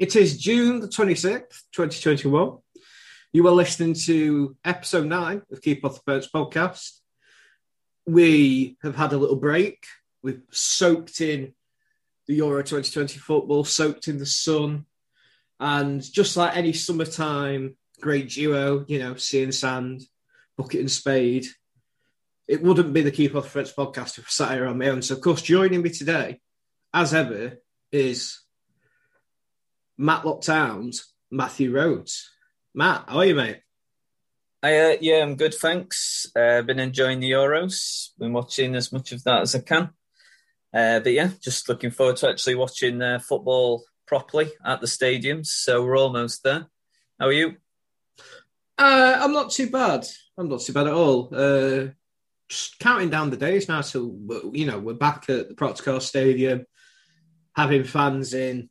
It is June the 26th, 2021. You are listening to episode nine of Keep Off the Birds podcast. We have had a little break. We've soaked in the Euro 2020 football, soaked in the sun. And just like any summertime great duo, you know, sea and sand, bucket and spade, it wouldn't be the Keep Off the Birds podcast if I sat here on my own. So, of course, joining me today, as ever, is Matlock Towns, Matthew Rhodes. Matt, how are you, mate? I, uh, yeah, I'm good, thanks. Uh, been enjoying the Euros. Been watching as much of that as I can. Uh, but yeah, just looking forward to actually watching uh, football properly at the stadiums. So we're almost there. How are you? Uh, I'm not too bad. I'm not too bad at all. Uh, just counting down the days now till you know we're back at the Proctor Cars Stadium, having fans in,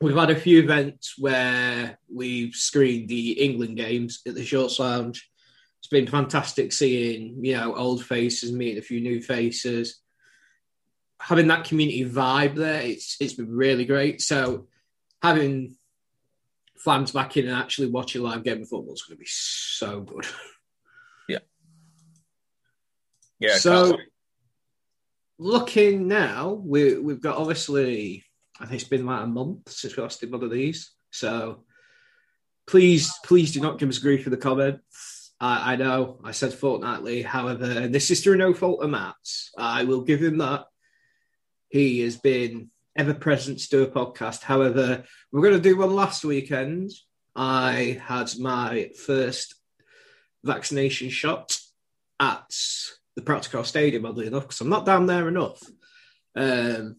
We've had a few events where we've screened the England games at the Shorts Lounge. It's been fantastic seeing, you know, old faces, meeting a few new faces. Having that community vibe there, it's it's been really great. So having fans back in and actually watching live game of football is going to be so good. Yeah. Yeah. So looking now, we we've got obviously Think it's been like a month since we last did one of these. So please, please do not give us grief in the comments. I, I know I said fortnightly, however, this is through no fault of Matt's. I will give him that. He has been ever present to a podcast. However, we're going to do one last weekend. I had my first vaccination shot at the Proctor Cars Stadium, oddly enough, because I'm not down there enough. Um,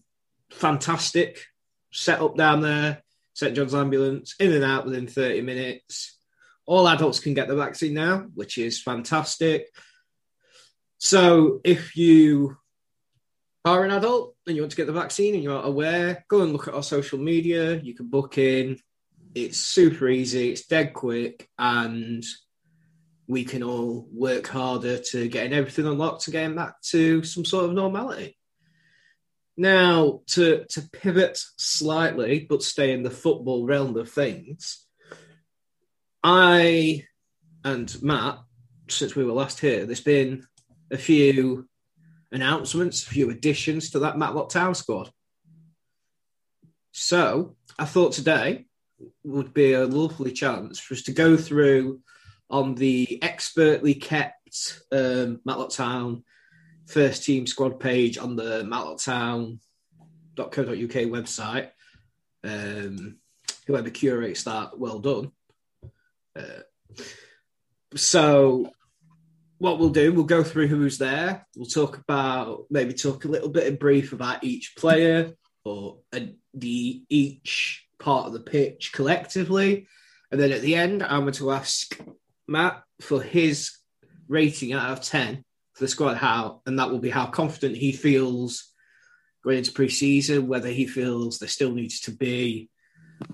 fantastic set up down there. St John's ambulance in and out within 30 minutes. All adults can get the vaccine now, which is fantastic. So if you are an adult and you want to get the vaccine and you're aware, go and look at our social media. You can book in. It's super easy, it's dead quick, and we can all work harder to getting everything unlocked and getting back to some sort of normality. Now, to, to pivot slightly, but stay in the football realm of things, I and Matt, since we were last here, there's been a few announcements, a few additions to that Matlock Town squad. So I thought today would be a lovely chance for us to go through on the expertly kept um, Matlock Town first team squad page on the matlocktown.co.uk website. Um, whoever curates that, well done. Uh, so, what we'll do, we'll go through who's there. We'll talk about maybe talk a little bit in brief about each player or uh, the each part of the pitch collectively, and then at the end, I'm going to ask Matt for his rating out of ten for the squad how, and that will be how confident he feels going into pre-season. Whether he feels there still needs to be,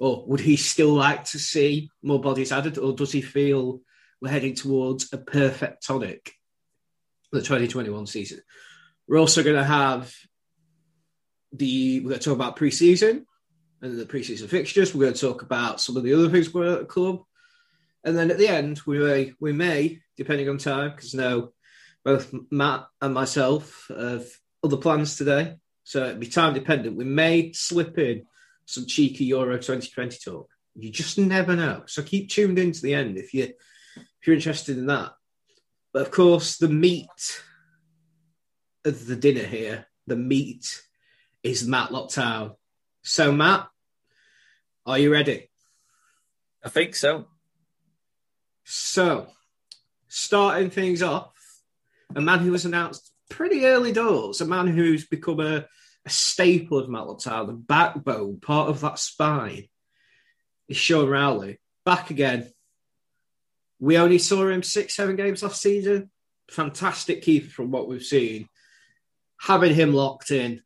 or would he still like to see more bodies added, or does he feel we're heading towards a perfect tonic for the 2021 season? We're also going to have the we're going to talk about pre-season and the pre-season fixtures. We're going to talk about some of the other things on at the club. And then at the end, we may, we may, depending on time, because no both Matt and myself have other plans today, so it'd be time dependent. We may slip in some cheeky Euro 2020 talk. You just never know. So keep tuned in to the end if you if you're interested in that. But of course, the meat of the dinner here, the meat is Matlock Town. So Matt, are you ready? I think so. So, starting things off, a man who was announced pretty early doors, a man who's become a, a staple of Town, the backbone, part of that spine, is Sean Rowley. Back again. We only saw him six, seven games last season. Fantastic keeper from what we've seen. Having him locked in,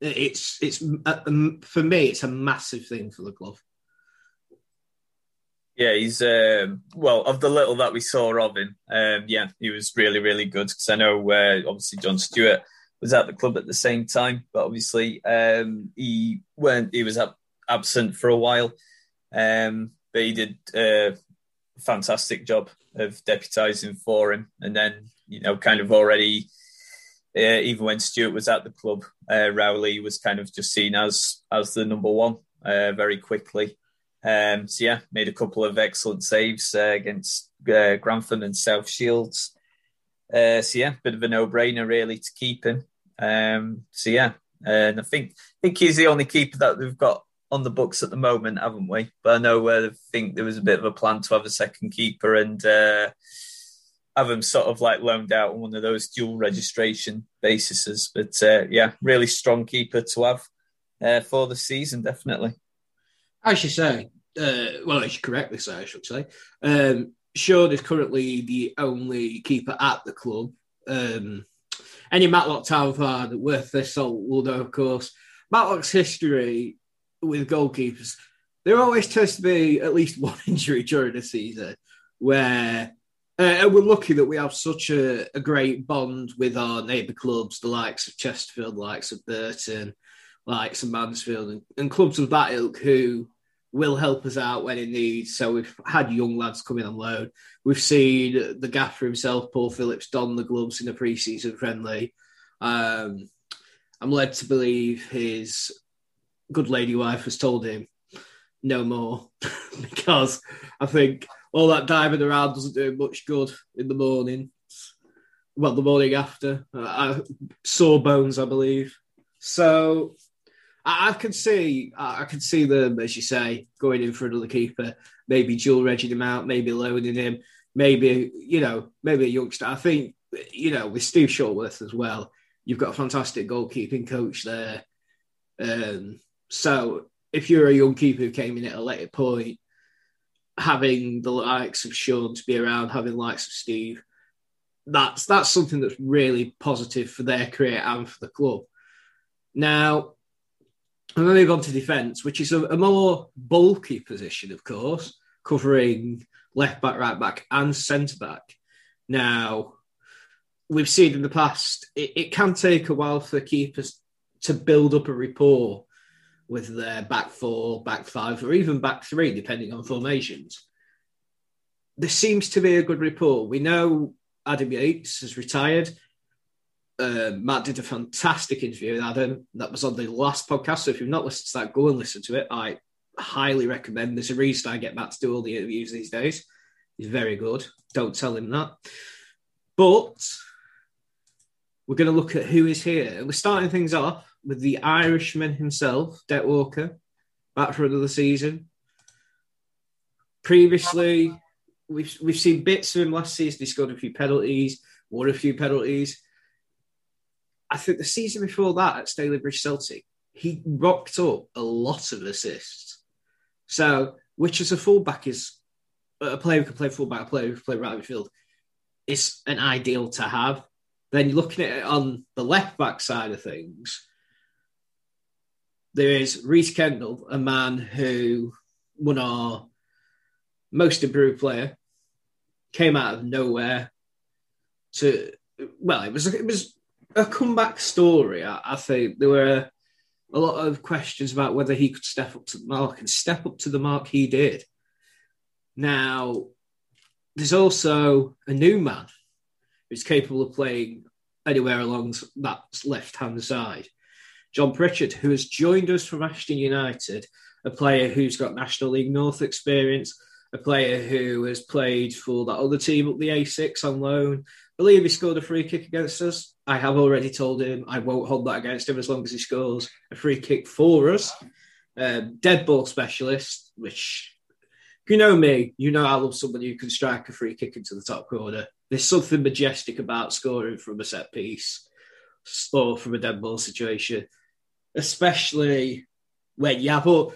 it's it's uh, um, for me, it's a massive thing for the club. Yeah, he's um, well of the little that we saw of him. Um, yeah, he was really, really good because I know uh, obviously John Stewart was at the club at the same time, but obviously um, he went. He was at absent for a while. Um, but he did a fantastic job of deputising for him. And then, you know, kind of already, uh, even when Stewart was at the club, uh, Rowley was kind of just seen as as the number one uh, very quickly. Um, so yeah, made a couple of excellent saves uh, against uh, Grantham and South Shields. Uh, so yeah, bit of a no-brainer really to keep him. Um, so yeah, and I think I think he's the only keeper that we've got on the books at the moment, haven't we? But I know uh, I think there was a bit of a plan to have a second keeper and uh, have him sort of like loaned out on one of those dual registration bases. But uh, yeah, really strong keeper to have uh, for the season, definitely. As you say, uh, well, I should correctly say, I should say, um, Sean is currently the only keeper at the club. Um, any Matlock Town fan worth their salt will know, of course, Matlock's history with goalkeepers. There always tends to be at least one injury during the season where, uh, and we're lucky that we have such a, a great bond with our neighbour clubs, the likes of Chesterfield, the likes of Burton, likes of Mansfield, and, and clubs of that ilk who will help us out when it needs. So we've had young lads coming on loan. We've seen the gaffer himself, Paul Phillips, don the gloves in a pre-season friendly. Um, I'm led to believe his good lady wife has told him no more because I think all that diving around doesn't do much good in the morning. Well, the morning after, uh, sore bones, I believe. So I, I can see, I can see them, as you say, going in for another keeper, maybe dual regging him out, maybe loaning him, maybe, you know, maybe a youngster. I think, you know, with Steve Shortworth as well, you've got a fantastic goalkeeping coach there. Um, so if you're a young keeper who came in at a later point, having the likes of Sean to be around, having the likes of Steve, that's that's something that's really positive for their career and for the club. Now, I'm going move on to defence, which is a, a, more bulky position, of course, covering left back, right back, and centre back. Now, we've seen in the past, it, it, can take a while for keepers to build up a rapport with their back four, back five, or even back three, depending on formations. There seems to be a good rapport. We know Adam Yates has retired. Uh, Matt did a fantastic interview with Adam. That was on the last podcast. So if you've not listened to that, go and listen to it. I highly recommend. There's a reason I get Matt to do all the interviews these days. He's very good. Don't tell him that. But we're going to look at who is here. We're starting things off with the Irishman himself, Dec Walker, back for another season. Previously, we've we've seen bits of him last season. He scored a few penalties, won a few penalties. I think the season before that at Stalybridge Celtic, he rocked up a lot of assists. So, which as a fullback is a player who can play fullback, a player who can play right midfield, is an ideal to have. Then you're looking at it on the left back side of things. There is Reece Kendall, a man who won our most improved player, came out of nowhere to well, it was it was a comeback story. I, I, think there were a lot of questions about whether he could step up to the mark and step up to the mark he did. Now, there's also a new man who's capable of playing anywhere along that left hand side. John Pritchard, who has joined us from Ashton United, a player who's got National League North experience, a player who has played for that other team up the A6 on loan. Believe he scored a free kick against us. I have already told him I won't hold that against him as long as he scores a free kick for us. Um, dead ball specialist, which you know me, you know I love somebody who can strike a free kick into the top corner. There's something majestic about scoring from a set piece or from a dead ball situation, especially when you have all,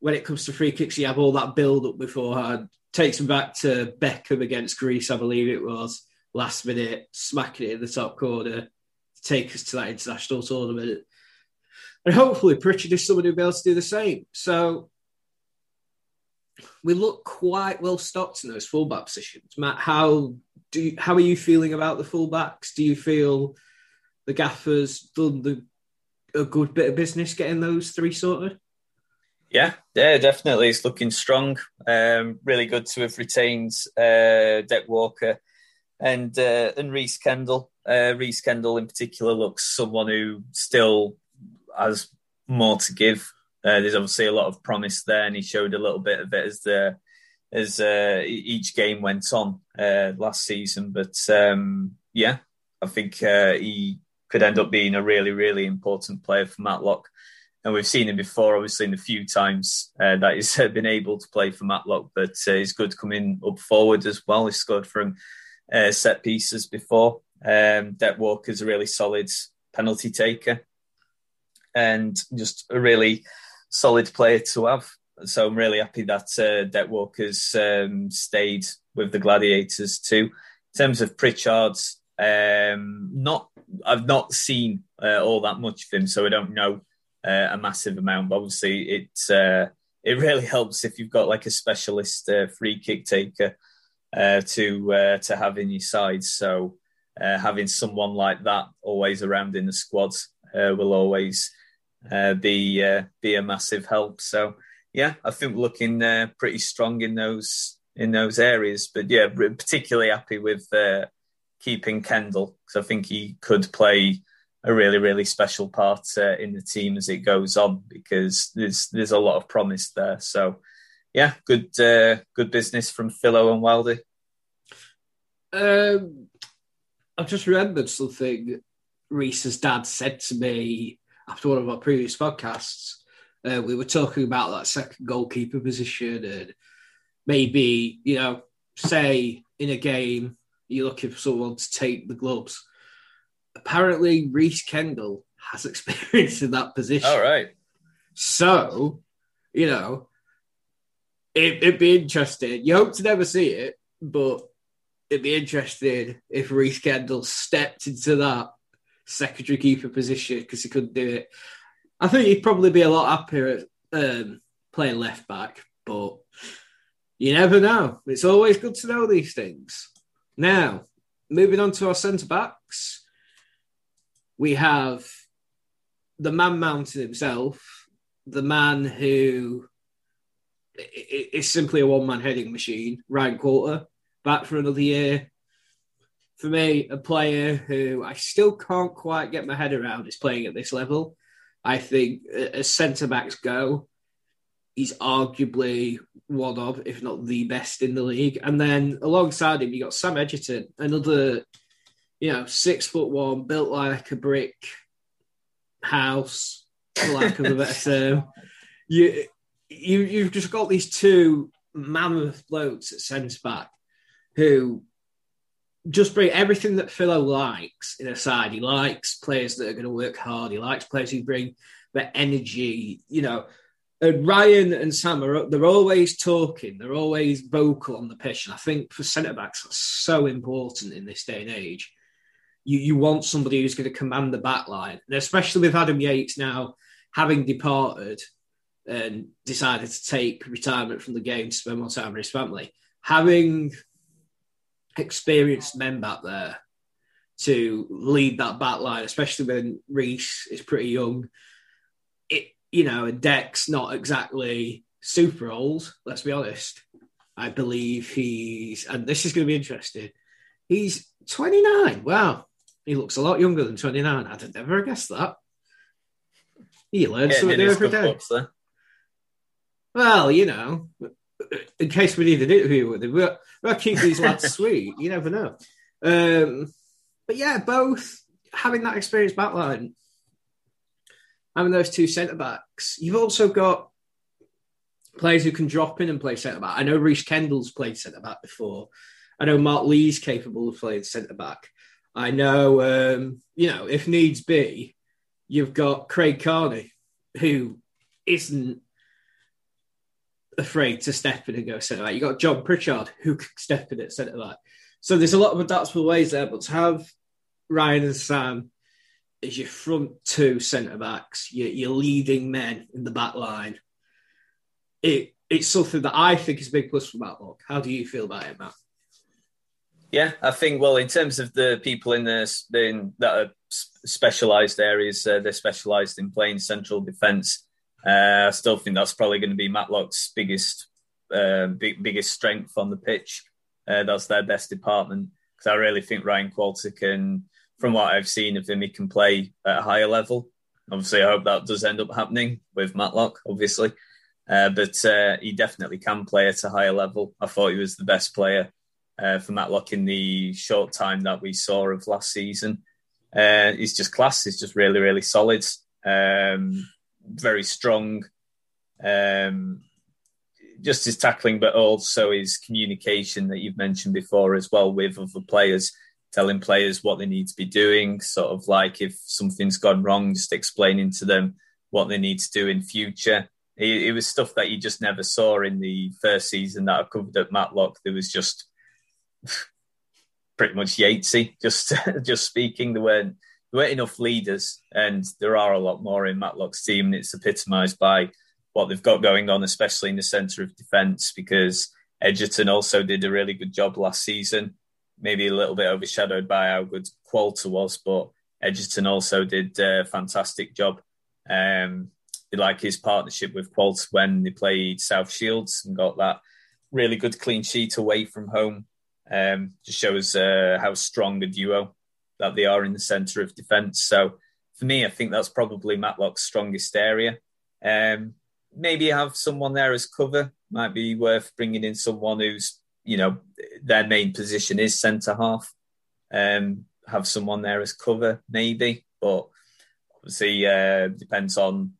when it comes to free kicks, you have all that build up beforehand. Takes me back to Beckham against Greece, I believe it was last minute, smacking it in the top corner to take us to that international tournament. And hopefully, Pritchard is someone who'll be able to do the same. So we look quite well stocked in those fullback positions. Matt, how do you, how are you feeling about the fullbacks? Do you feel the gaffers done the, a good bit of business getting those three sorted? Yeah, yeah, definitely. It's looking strong. Um, really good to have retained uh, Deck Walker and uh, and Reece Kendall. Uh, Reece Kendall in particular looks someone who still has more to give. Uh, there's obviously a lot of promise there, and he showed a little bit of it as the as uh, each game went on uh, last season. But um, yeah, I think uh, he could end up being a really, really important player for Matlock. And we've seen him before, obviously, in the few times uh, that he's been able to play for Matlock. But he's good coming up forward as well. He scored from uh, set pieces before. Um, Deck Walker's a really solid penalty taker and just a really solid player to have. So I'm really happy that uh, Deck Walker's um, stayed with the Gladiators too. In terms of Pritchard's, um, not I've not seen uh, all that much of him, so I don't know uh, a massive amount. But obviously, it uh, it really helps if you've got like a specialist uh, free kick taker uh, to uh, to have in your side. So having someone like that always around in the squad will always be be a massive help. So yeah, I think looking pretty strong in those in those areas. But yeah, particularly happy with keeping Kendall because I think he could play a really really special part uh, in the team as it goes on because there's there's a lot of promise there. So yeah, good uh, good business from Philo and Wildy. Um, I've just remembered something Reece's dad said to me after one of our previous podcasts. Uh, we were talking about that second goalkeeper position and maybe you know say in a game you're looking for someone to take the gloves. Apparently, Reece Kendall has experience in that position. All right. So, you know, it, would be interesting. You hope to never see it, but it'd be interesting if Reece Kendall stepped into that secondary keeper position because he couldn't do it. I think he'd probably be a lot happier at um, playing left back, but you never know. It's always good to know these things. Now, moving on to our centre backs, we have the man mountain himself, the man who is simply a one man heading machine, Ryan Qualter, back for another year. For me, a player who I still can't quite get my head around is playing at this level. I think as centre backs go, he's arguably one of, if not the best in the league. And then alongside him, you got Sam Egerton, another, you know, six foot one, built like a brick house, for lack of a better term. You, you, you've just got these two mammoth blokes at centre back who just bring everything that Philo likes in a side. He likes players that are going to work hard. He likes players who bring the energy. You know, and Ryan and Sam are they're always talking, they're always vocal on the pitch. And I think for centre backs, that's so important in this day and age. You you want somebody who's going to command the back line, and especially with Adam Yates now having departed and decided to take retirement from the game to spend more time with his family, having experienced men back there to lead that back line, especially when Reece is pretty young it you know, and Deck's not exactly super old, let's be honest. I believe he's, and this is going to be interesting, he's 29. Wow. He looks a lot younger than 29. I'd have never guessed that. He learns something new every day. Well, you know, in case we need an interview with him, we'll, we'll keep these lads sweet. You never know. Um, but yeah, both having that experience backline having those two centre backs. You've also got players who can drop in and play centre back. I know Reece Kendall's played centre back before. I know Mark Lee's capable of playing centre back. I know, um, you know, if needs be, you've got Craig Carney, who isn't afraid to step in and go centre back. You've got John Pritchard, who can step in at centre back. So there's a lot of adaptable ways there, but to have Ryan and Sam as your front two centre backs, your, your leading men in the back line. It it's something that I think is a big plus for Matlock. How do you feel about it, Matt? Yeah, I think well in terms of the people in the in, that are specialised areas, uh, they're specialised in playing central defence. Uh, I still think that's probably going to be Matlock's biggest uh, big, biggest strength on the pitch. Uh, that's their best department because I really think Ryan Qualter can, from what I've seen of him, he can play at a higher level. Obviously, I hope that does end up happening with Matlock, obviously. Uh, but uh, he definitely can play at a higher level. I thought he was the best player uh, for Matlock in the short time that we saw of last season. He's just class. He's just really, really solid. Um, very strong. Um, just his tackling, but also his communication that you've mentioned before as well with other players, telling players what they need to be doing. Sort of like if something's gone wrong, just explaining to them what they need to do in future. It, it was stuff that you just never saw in the first season that I covered at Matlock. There was just pretty much Yatesy, just just speaking. There weren't there weren't enough leaders, and there are a lot more in Matlock's team, and it's epitomised by what they've got going on, especially in the centre of defence, because Edgerton also did a really good job last season. Maybe a little bit overshadowed by how good Qualter was, but Edgerton also did a fantastic job. Um, like his partnership with Qualter when they played South Shields and got that really good clean sheet away from home. Um, just shows uh, how strong a duo that they are in the centre of defence. So for me, I think that's probably Matlock's strongest area. Um, maybe have someone there as cover. Might be worth bringing in someone who's, you know, their main position is centre half. Um, have someone there as cover, maybe. But obviously, uh, depends on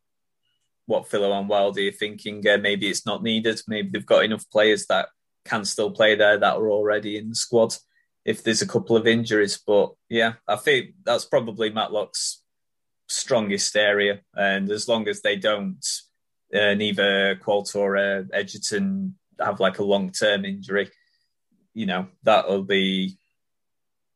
what Philo and Wilder are thinking. Uh, maybe it's not needed. Maybe they've got enough players that can still play there that are already in the squad if there's a couple of injuries. But yeah, I think that's probably Matlock's strongest area. And as long as they don't, uh, neither Qualter or uh, Egerton have like a long term injury, you know, that'll be.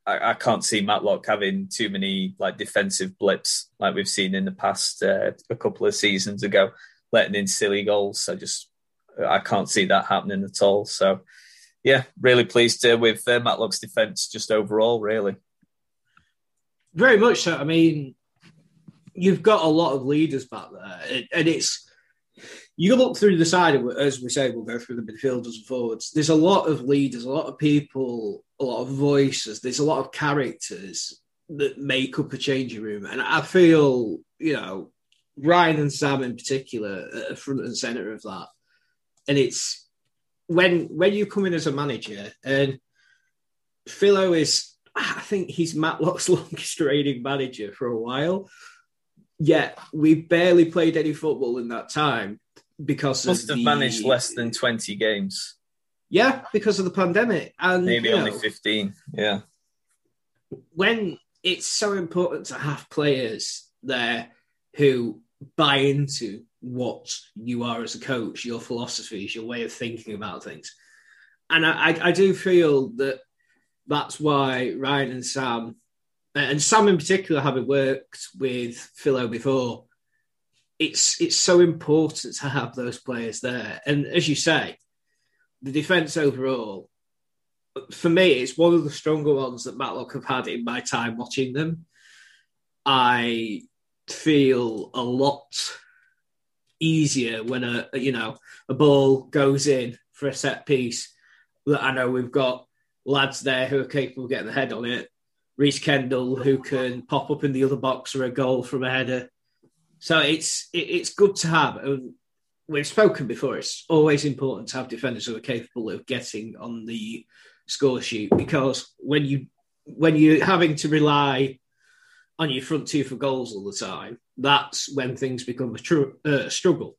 I, I, can't see Matlock having too many like defensive blips like we've seen in the past uh, a couple of seasons ago, letting in silly goals. I just I can't see that happening at all. So yeah, really pleased uh, with uh, Matlock's defence just overall, really. Very much so. I mean, you've got a lot of leaders back there, and it's you look through the side as we say, we'll go through the midfielders and forwards. There's a lot of leaders, a lot of people, a lot of voices. There's a lot of characters that make up a changing room, and I feel you know Ryan and Sam in particular are front and center of that. And it's when when you come in as a manager, and Philo is, I think he's Matlock's longest reigning manager for a while. Yet we barely played any football in that time because must have the, managed less than twenty games. Yeah, because of the pandemic, and maybe only know, fifteen. Yeah, when it's so important to have players there who buy into what you are as a coach, your philosophies, your way of thinking about things. And I, I, do feel that that's why Ryan and Sam, and Sam in particular, having worked with Philo before, it's it's so important to have those players there. And as you say, the defence overall, for me, it's one of the stronger ones that Matlock have had in my time watching them. I feel a lot easier when a you know a ball goes in for a set piece. That I know we've got lads there who are capable of getting the head on it. Reece Kendall who can pop up in the other box for a goal from a header. So it's it, it's good to have. We've spoken before. It's always important to have defenders who are capable of getting on the score sheet because when you when you're having to rely on your front two for goals all the time, that's when things become a true, uh, struggle.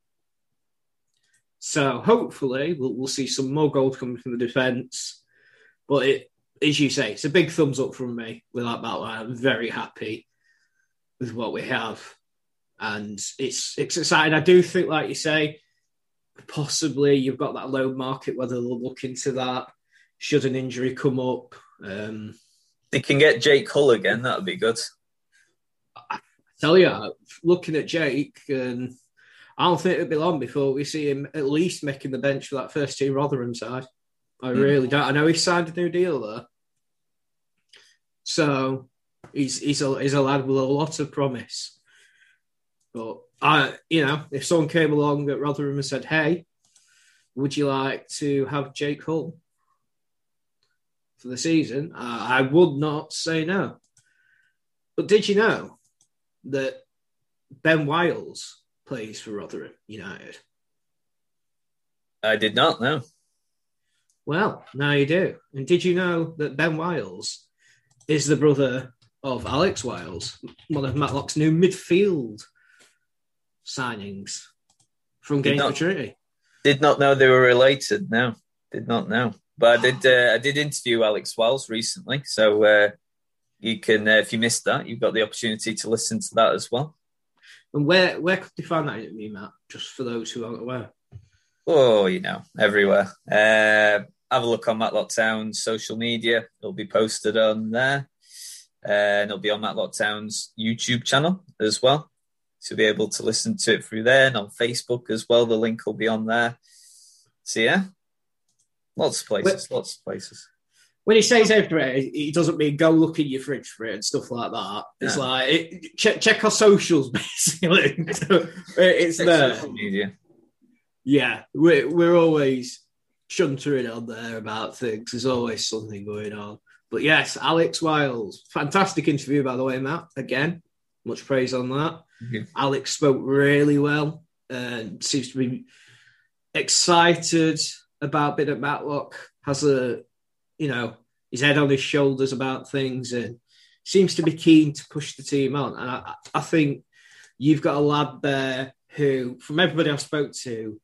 So hopefully we'll, we'll see some more goals coming from the defence. But it, as you say, it's a big thumbs up from me with that battle. I'm very happy with what we have, and it's it's exciting. I do think, like you say, possibly you've got that low market whether they'll look into that. Should an injury come up, um, they can get Jake Hull again. That would be good tell you, looking at Jake, and I don't think it'll be long before we see him at least making the bench for that first team Rotherham side. I mm. really don't. I know he signed a new deal there, so he's he's a he's a lad with a lot of promise. But I, you know, if someone came along at Rotherham and said, "Hey, would you like to have Jake Hull for the season?" I, I would not say no. But did you know that Ben Wiles plays for Rotherham United? I did not know. Well, now you do. And did you know that Ben Wiles is the brother of Alex Wiles, one of Matlock's new midfield signings from Gainsborough Trinity? Did not know they were related. No, did not know. But I did. Uh, I did interview Alex Wiles recently, so uh, you can, uh, if you missed that, you've got the opportunity to listen to that as well. And where where could they find that interview, Matt? Just for those who aren't aware. Oh, you know, everywhere. Uh, have a look on Matlock Town's social media. It'll be posted on there. Uh, and it'll be on Matlock Town's YouTube channel as well. To be able to listen to it through there and on Facebook as well. The link will be on there. So yeah, lots of places, but, lots of places. When he says everywhere, he doesn't mean go look in your fridge for it and stuff like that. It's like it, check check our socials basically. it's check there. Social media yeah, we're, we're always chuntering on there about things. There's always something going on. But yes, Alex Wiles, fantastic interview, by the way, Matt. Again, much praise on that. Mm-hmm. Alex spoke really well and seems to be excited about being at Matlock. Has a, you know, his head on his shoulders about things and seems to be keen to push the team on. And I, I think you've got a lad there who, from everybody I've spoke to,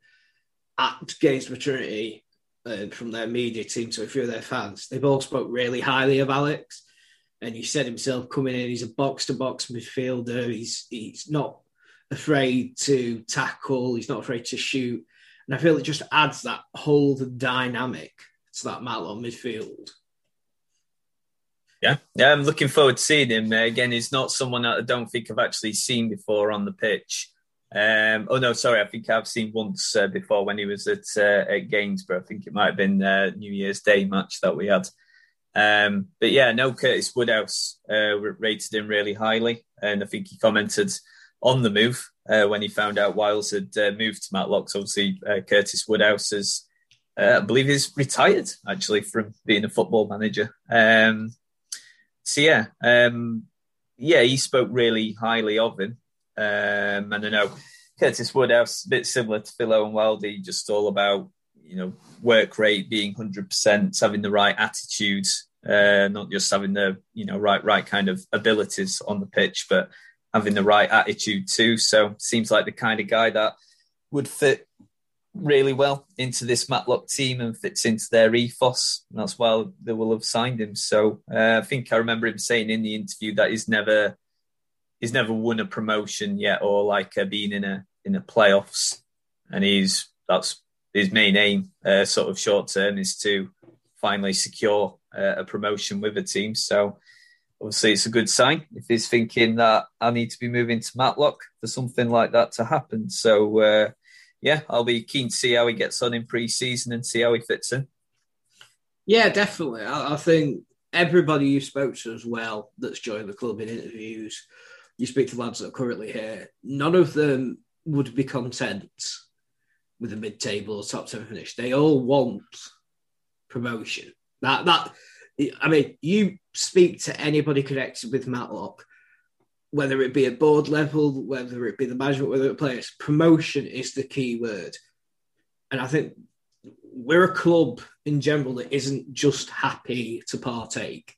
at Games Trinity uh, from their media team to a few of their fans, they've all spoke really highly of Alex. And he said himself coming in, he's a box to box midfielder. He's he's not afraid to tackle. He's not afraid to shoot. And I feel it just adds that whole dynamic to that Matlock midfield. Yeah, yeah, I'm looking forward to seeing him. Uh, again, he's not someone that I don't think I've actually seen before on the pitch. Um, oh no, sorry. I think I've seen once uh, before when he was at uh, at Gainsborough. I think it might have been uh, New Year's Day match that we had. Um, but yeah, no, Curtis Woodhouse uh, rated him really highly, and I think he commented on the move uh, when he found out Wiles had moved to Matlocks. Obviously, Curtis Woodhouse is, I believe, he's retired actually from being a football manager. Um, so yeah, um, yeah, he spoke really highly of him. Um, and I know Curtis Woodhouse, a bit similar to Phil Owen just all about you know work rate being hundred percent, having the right attitude, uh, not just having the you know right right kind of abilities on the pitch, but having the right attitude too. So seems like the kind of guy that would fit really well into this Matlock team and fits into their ethos. And that's why they will have signed him. So uh, I think I remember him saying in the interview that he's never he's never won a promotion yet or like uh, been in a in a playoffs, and he's that's his main aim, uh, sort of short term, is to finally secure uh, a promotion with a team. So obviously, it's a good sign if he's thinking that I need to be moving to Matlock for something like that to happen. So uh, yeah, I'll be keen to see how he gets on in pre-season and see how he fits in. Yeah, definitely. I, I think everybody you spoke to as well that's joined the club in interviews you speak to lads that are currently here, none of them would be content with a mid-table or top ten finish. They all want promotion. That that I mean, you speak to anybody connected with Matlock, whether it be at board level, whether it be the management, whether it players, promotion is the key word. And I think we're a club in general that isn't just happy to partake.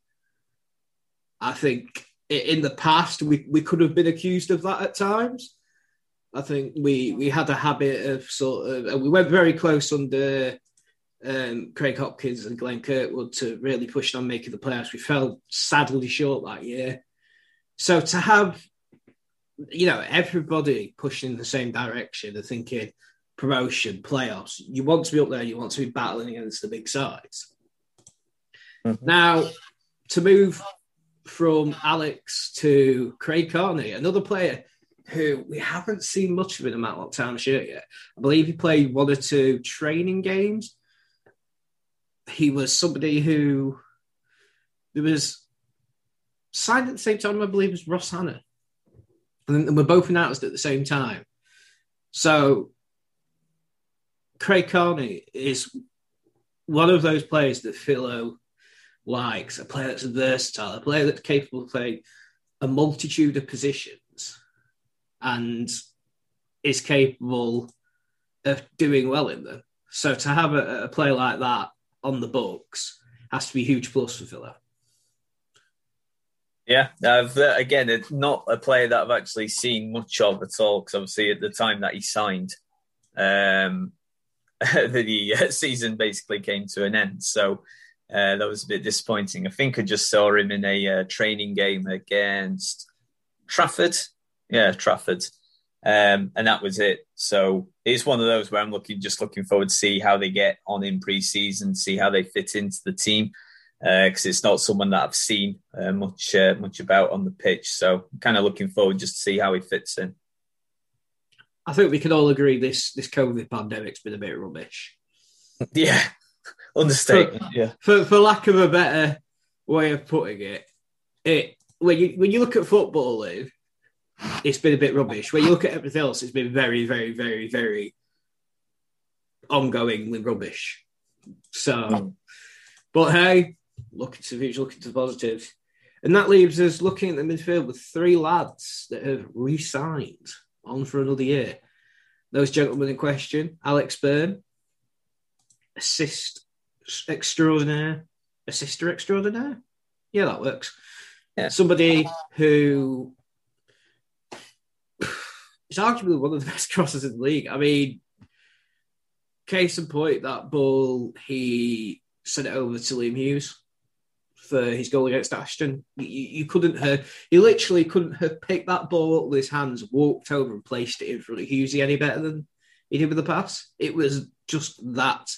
I think in the past we, we could have been accused of that at times. I think we we had a habit of sort of and we went very close under um, Craig Hopkins and Glenn Kirkwood to really push on making the playoffs. We fell sadly short that year. So to have you know everybody pushing in the same direction and thinking promotion, playoffs, you want to be up there, you want to be battling against the big sides. Mm-hmm. Now to move from Alex to Craig Carney, another player who we haven't seen much of in a Matlock Town shirt yet. I believe he played one or two training games. He was somebody who there was signed at the same time, I believe, as Ross Hannah and we're both announced at the same time. So Craig Carney is one of those players that Philo likes, a player that's versatile, a player that's capable of playing a multitude of positions and is capable of doing well in them. So to have a, a player like that on the books has to be a huge plus for Villa. Yeah, I've uh, again, it's not a player that I've actually seen much of at all. Because obviously, at the time that he signed, um, the uh, season basically came to an end. So uh, that was a bit disappointing. I think I just saw him in a uh, training game against Trafford. Yeah, Trafford, um, and that was it. So it's one of those where I'm looking, just looking forward to see how they get on in pre-season, see how they fit into the team because uh, it's not someone that I've seen uh, much uh, much about on the pitch. So I'm kind of looking forward just to see how he fits in. I think we can all agree this this COVID pandemic's been a bit rubbish. yeah, understatement. For, yeah, for for lack of a better way of putting it, it when you when you look at football, Liv, it's been a bit rubbish. When you look at everything else, it's been very, very, very, very ongoingly rubbish. So, but hey, looking to the future, looking to the positive. And that leaves us looking at the midfield with three lads that have re signed on for another year. Those gentlemen in question Alex Byrne, assist extraordinaire, assister extraordinaire. Yeah, that works. Yeah. Somebody who is arguably one of the best crosses in the league. I mean, case in point, that ball, he sent it over to Liam Hughes for his goal against Ashton. You, you, couldn't have, he literally couldn't have picked that ball up with his hands, walked over and placed it in front of Hughesy any better than he did with the pass. It was just that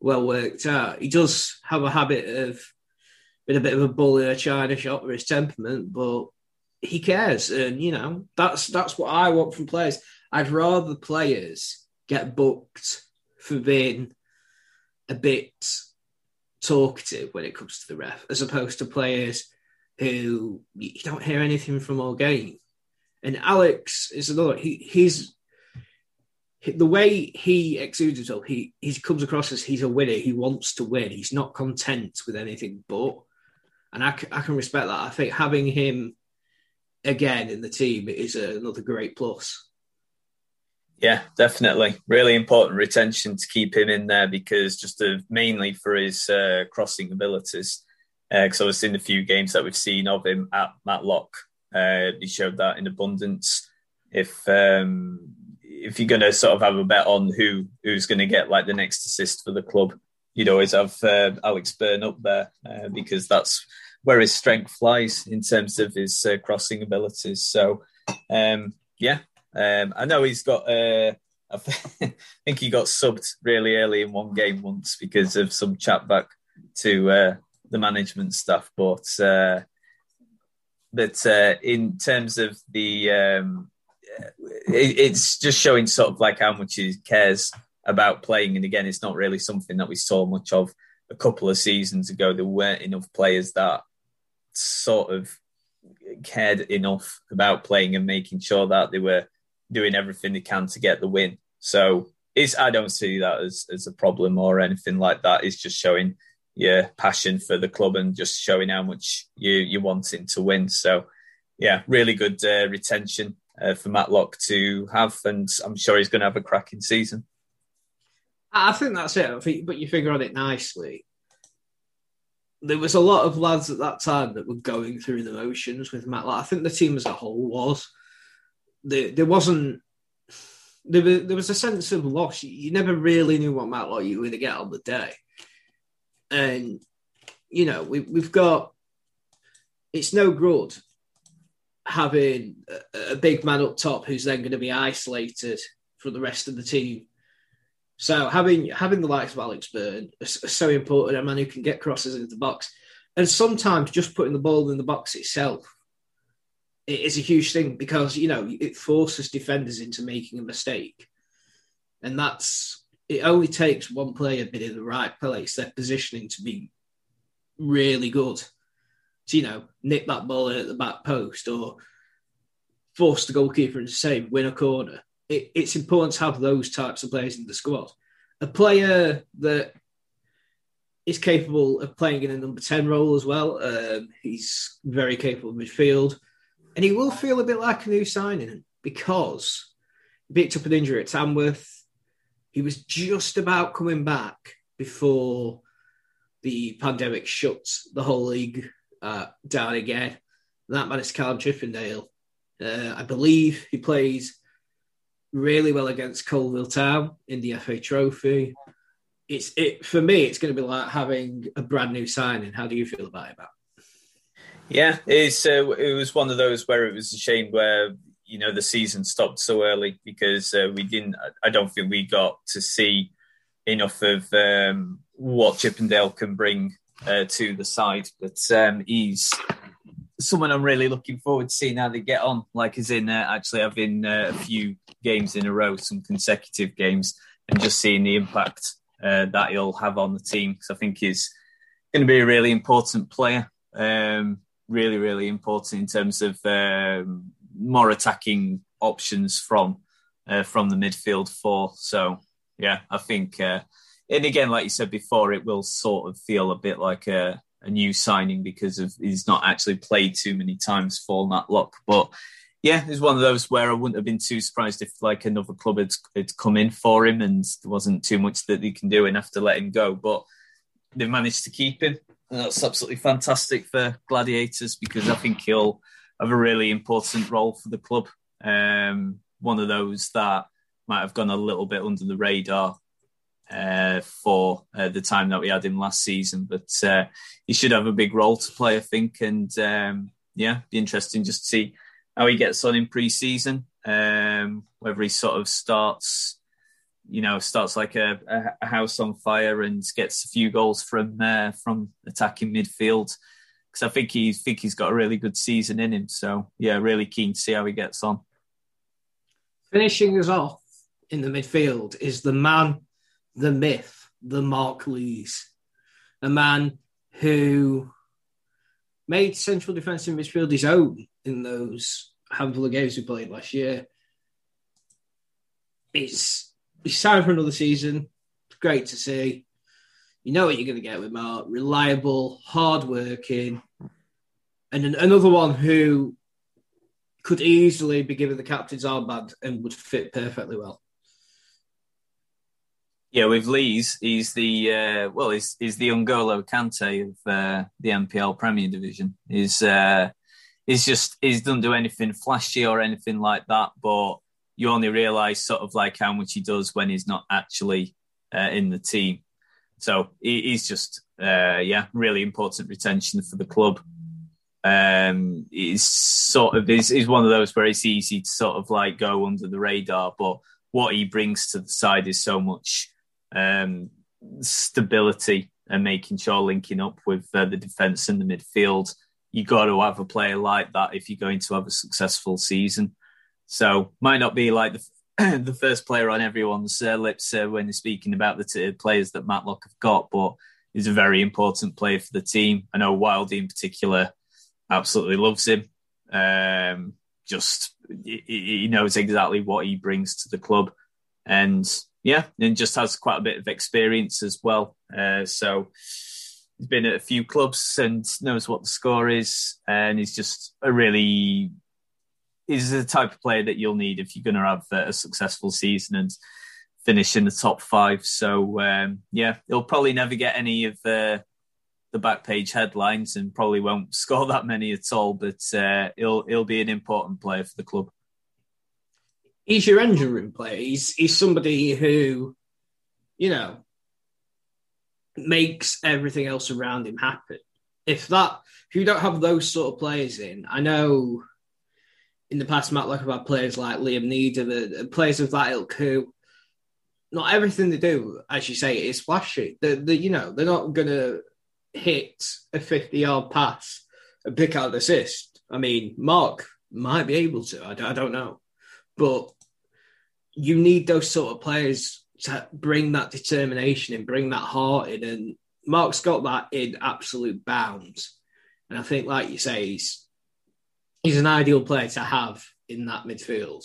well worked out. He does have a habit of being a bit of a bull in a china shop with his temperament, but he cares, and you know that's that's what I want from players. I'd rather players get booked for being a bit talkative when it comes to the ref, as opposed to players who you don't hear anything from all game. And Alex is another. He, he's the way he exudes himself. He he comes across as he's a winner. He wants to win. He's not content with anything but. And I, I can respect that. I think having him again in the team is another great plus. Yeah, definitely. Really important retention to keep him in there because just mainly for his uh, crossing abilities. Because uh, I've seen a few games that we've seen of him at Matlock. Uh, he showed that in abundance. If um, if you're going to sort of have a bet on who who's going to get like the next assist for the club, you'd always have uh, Alex Byrne up there uh, because that's where his strength lies in terms of his uh, crossing abilities. So, um, yeah, um, I know he's got. Uh, I think he got subbed really early in one game once because of some chat back to uh, the management staff, but uh, but uh, in terms of the, um, it, it's just showing sort of like how much he cares about playing. And again, it's not really something that we saw much of a couple of seasons ago. There weren't enough players that sort of cared enough about playing and making sure that they were doing everything they can to get the win. So it's I don't see that as, as a problem or anything like that. It's just showing your passion for the club and just showing how much you you wanting to win. So yeah, really good uh, retention uh, for Matlock to have, and I'm sure he's going to have a cracking season. I think that's it. But you figure on it nicely there was a lot of lads at that time that were going through the motions with Matlock. I think the team as a whole was. There, there wasn't. There was, there was a sense of loss. You never really knew what Matlock you were going to get on the day. And, you know, we, we've got. It's no good having a, a big man up top who's then going to be isolated from the rest of the team so having having the likes of Alex Byrne is so important. A man who can get crosses into the box, and sometimes just putting the ball in the box itself it is a huge thing because you know it forces defenders into making a mistake, and that's it. Only takes one player being in the right place, their positioning to be really good. To, you know, nip that ball at the back post or force the goalkeeper into save, win a corner. It, it's important to have those types of players in the squad. A player that is capable of playing in a number 10 role as well. Um, he's very capable of midfield. And he will feel a bit like a new signing because he picked up an injury at Tamworth. He was just about coming back before the pandemic shut the whole league uh, down again. That man is Callum Chippendale. Uh, I believe he plays really well against Coalville Town in the FA Trophy. It's it for me. It's going to be like having a brand new signing. How do you feel about it, Matt? Yeah, it's uh, it was one of those where it was a shame where you know the season stopped so early because uh, we didn't. I don't think we got to see enough of um, what Chippendale can bring uh, to the side. But um, he's someone I'm really looking forward to seeing how they get on. Like, as in uh, actually having uh, a few games in a row, some consecutive games, and just seeing the impact uh, that he'll have on the team. Because I think he's going to be a really important player. Um, really, really important in terms of um, more attacking options from uh, from the midfield four. So yeah, I think, uh, and again, like you said before, it will sort of feel a bit like a, a new signing because of he's not actually played too many times for Matlock. But yeah, it's one of those where I wouldn't have been too surprised if like another club had, had come in for him and there wasn't too much that they can do enough to let him go. But they've managed to keep him. That's absolutely fantastic for Gladiators because I think he'll have a really important role for the club. Um, one of those that might have gone a little bit under the radar uh, for uh, the time that we had him last season, but uh, he should have a big role to play, I think. And um, yeah, be interesting just to see how he gets on in pre-season. Um, whether he sort of starts, you know, starts like a, a, house on fire and gets a few goals from uh, from attacking midfield. Because I think he think he's got a really good season in him. So yeah, really keen to see how he gets on. Finishing us off in the midfield is the man, the myth, the Mark Lees, a man who made central defensive midfield his own in those handful of games we played last year. It's he's signed for another season. It's great to see. You know what you're going to get with Mark. Reliable, hardworking, and another one who could easily be given the captain's armband and would fit perfectly well. Yeah, with Lees, he's the uh, well, he's, he's the N'Golo Kante of uh, the NPL Premier Division. He's uh, he's just he doesn't do anything flashy or anything like that, but you only realise sort of like how much he does when he's not actually uh, in the team. So he, he's just uh, yeah, really important retention for the club. Um, he's sort of is is one of those where it's easy to sort of like go under the radar, but what he brings to the side is so much um, stability and making sure linking up with uh, the defence and the midfield. You got to have a player like that if you're going to have a successful season. So might not be like the the first player on everyone's uh, lips uh, when they're speaking about the t- players that Matlock have got, but he's a very important player for the team. I know Wildy in particular absolutely loves him. Um, just he, he knows exactly what he brings to the club, and yeah, and just has quite a bit of experience as well. Uh, so he's been at a few clubs and knows what the score is, and he's just a really he's the type of player that you'll need if you're going to have a successful season and finish in the top five. So um, yeah, he'll probably never get any of uh, the back page headlines and probably won't score that many at all, but uh, he'll he'll be an important player for the club he's your engine room player. He's he's somebody who, you know, makes everything else around him happen. If that if you don't have those sort of players in, I know in the past Matt, like I've had players like Liam the players of that ilk who not everything they do, as you say, is flashy. They, they you know, they're not gonna hit a 50 yard pass and pick out an assist. I mean, Mark might be able to. I, I don't know. But you need those sort of players to bring that determination and bring that heart in. And Mark's got that in absolute bounds. And I think, like you say, he's, he's an ideal player to have in that midfield.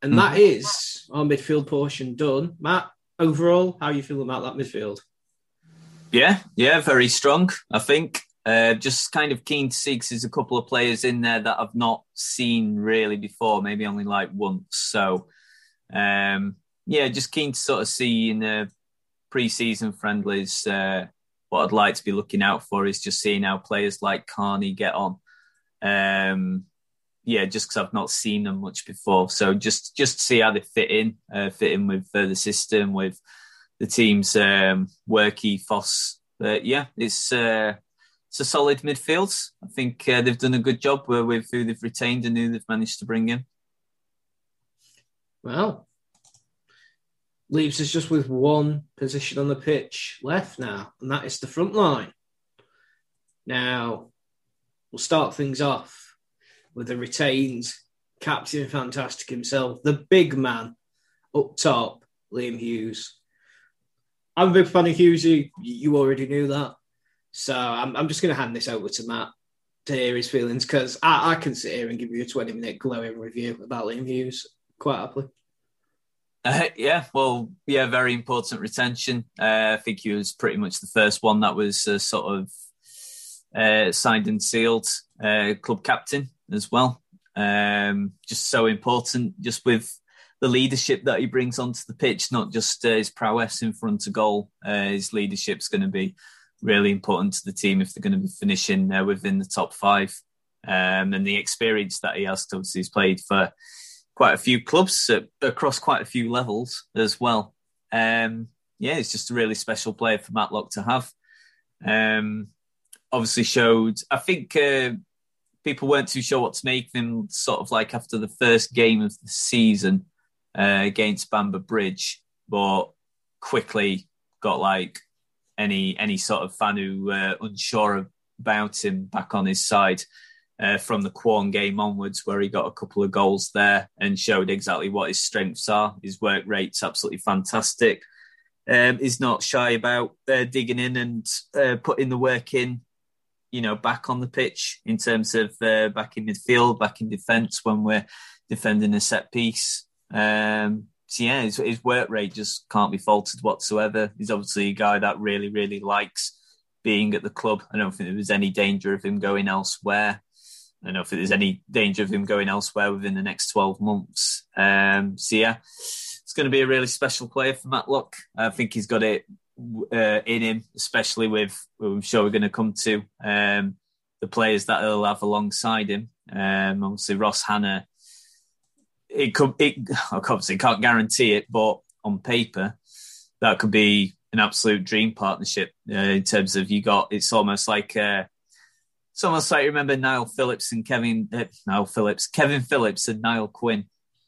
And mm. that mm-hmm. is our midfield portion done. Matt, overall, how are you feeling about that midfield? Yeah, yeah, very strong. I think uh, just kind of keen to see because there's a couple of players in there that I've not seen really before, maybe only like once. So, um, yeah, just keen to sort of see in the pre-season friendlies. Uh, what I'd like to be looking out for is just seeing how players like Carney get on. Um, yeah, just because I've not seen them much before, so just just see how they fit in, uh, fit in with uh, the system, with the team's um, work ethos. But yeah, it's uh, it's a solid midfield. I think uh, they've done a good job with who they've retained and who they've managed to bring in. Well, leaves us just with one position on the pitch left now, and that is the front line. Now, we'll start things off with the retained Captain Fantastic himself, the big man up top, Liam Hughes. I'm a big fan of Hughesy. You already knew that. So I'm, I'm just going to hand this over to Matt to hear his feelings because I, I, can sit here and give you a 20 minute glowing review about Liam Hughes quite happily. Uh, yeah, well, yeah, very important retention. Uh, I think he was pretty much the first one that was uh, sort of uh, signed and sealed uh, club captain as well. Um, just so important, just with the leadership that he brings onto the pitch, not just uh, his prowess in front of goal. his leadership's going to be really important to the team if they're going to be finishing within the top five. Um, and the experience that he has, obviously, he's played for quite a few clubs uh, across quite a few levels as well. Um, yeah, it's just a really special player for Matlock to have. Um, obviously, showed. I think uh, people weren't too sure what to make of him. Sort of like after the first game of the season uh, against Bamber Bridge, but quickly got like any any sort of fan who were unsure about him back on his side uh, from the Quorn game onwards, where he got a couple of goals there and showed exactly what his strengths are. His work rate's absolutely fantastic. Um, he's not shy about uh, digging in and uh, putting the work in, you know, back on the pitch in terms of uh, back in midfield, back in defence when we're defending a set piece. Um, so yeah, his, his work rate just can't be faulted whatsoever. He's obviously a guy that really, really likes being at the club. I don't think there was any danger of him going elsewhere. I don't know if there's any danger of him going elsewhere within the next 12 months. Um, so, yeah, it's going to be a really special player for Matlock. I think he's got it uh, in him, especially with, I'm sure we're going to come to, um, the players that he'll have alongside him. Um, obviously, Ross Hannah, it could, it, obviously can't guarantee it, but on paper, that could be an absolute dream partnership uh, in terms of you got, it's almost like, uh, it's almost like remember Niall Phillips and Kevin uh, Niall Phillips, Kevin Phillips and Niall Quinn,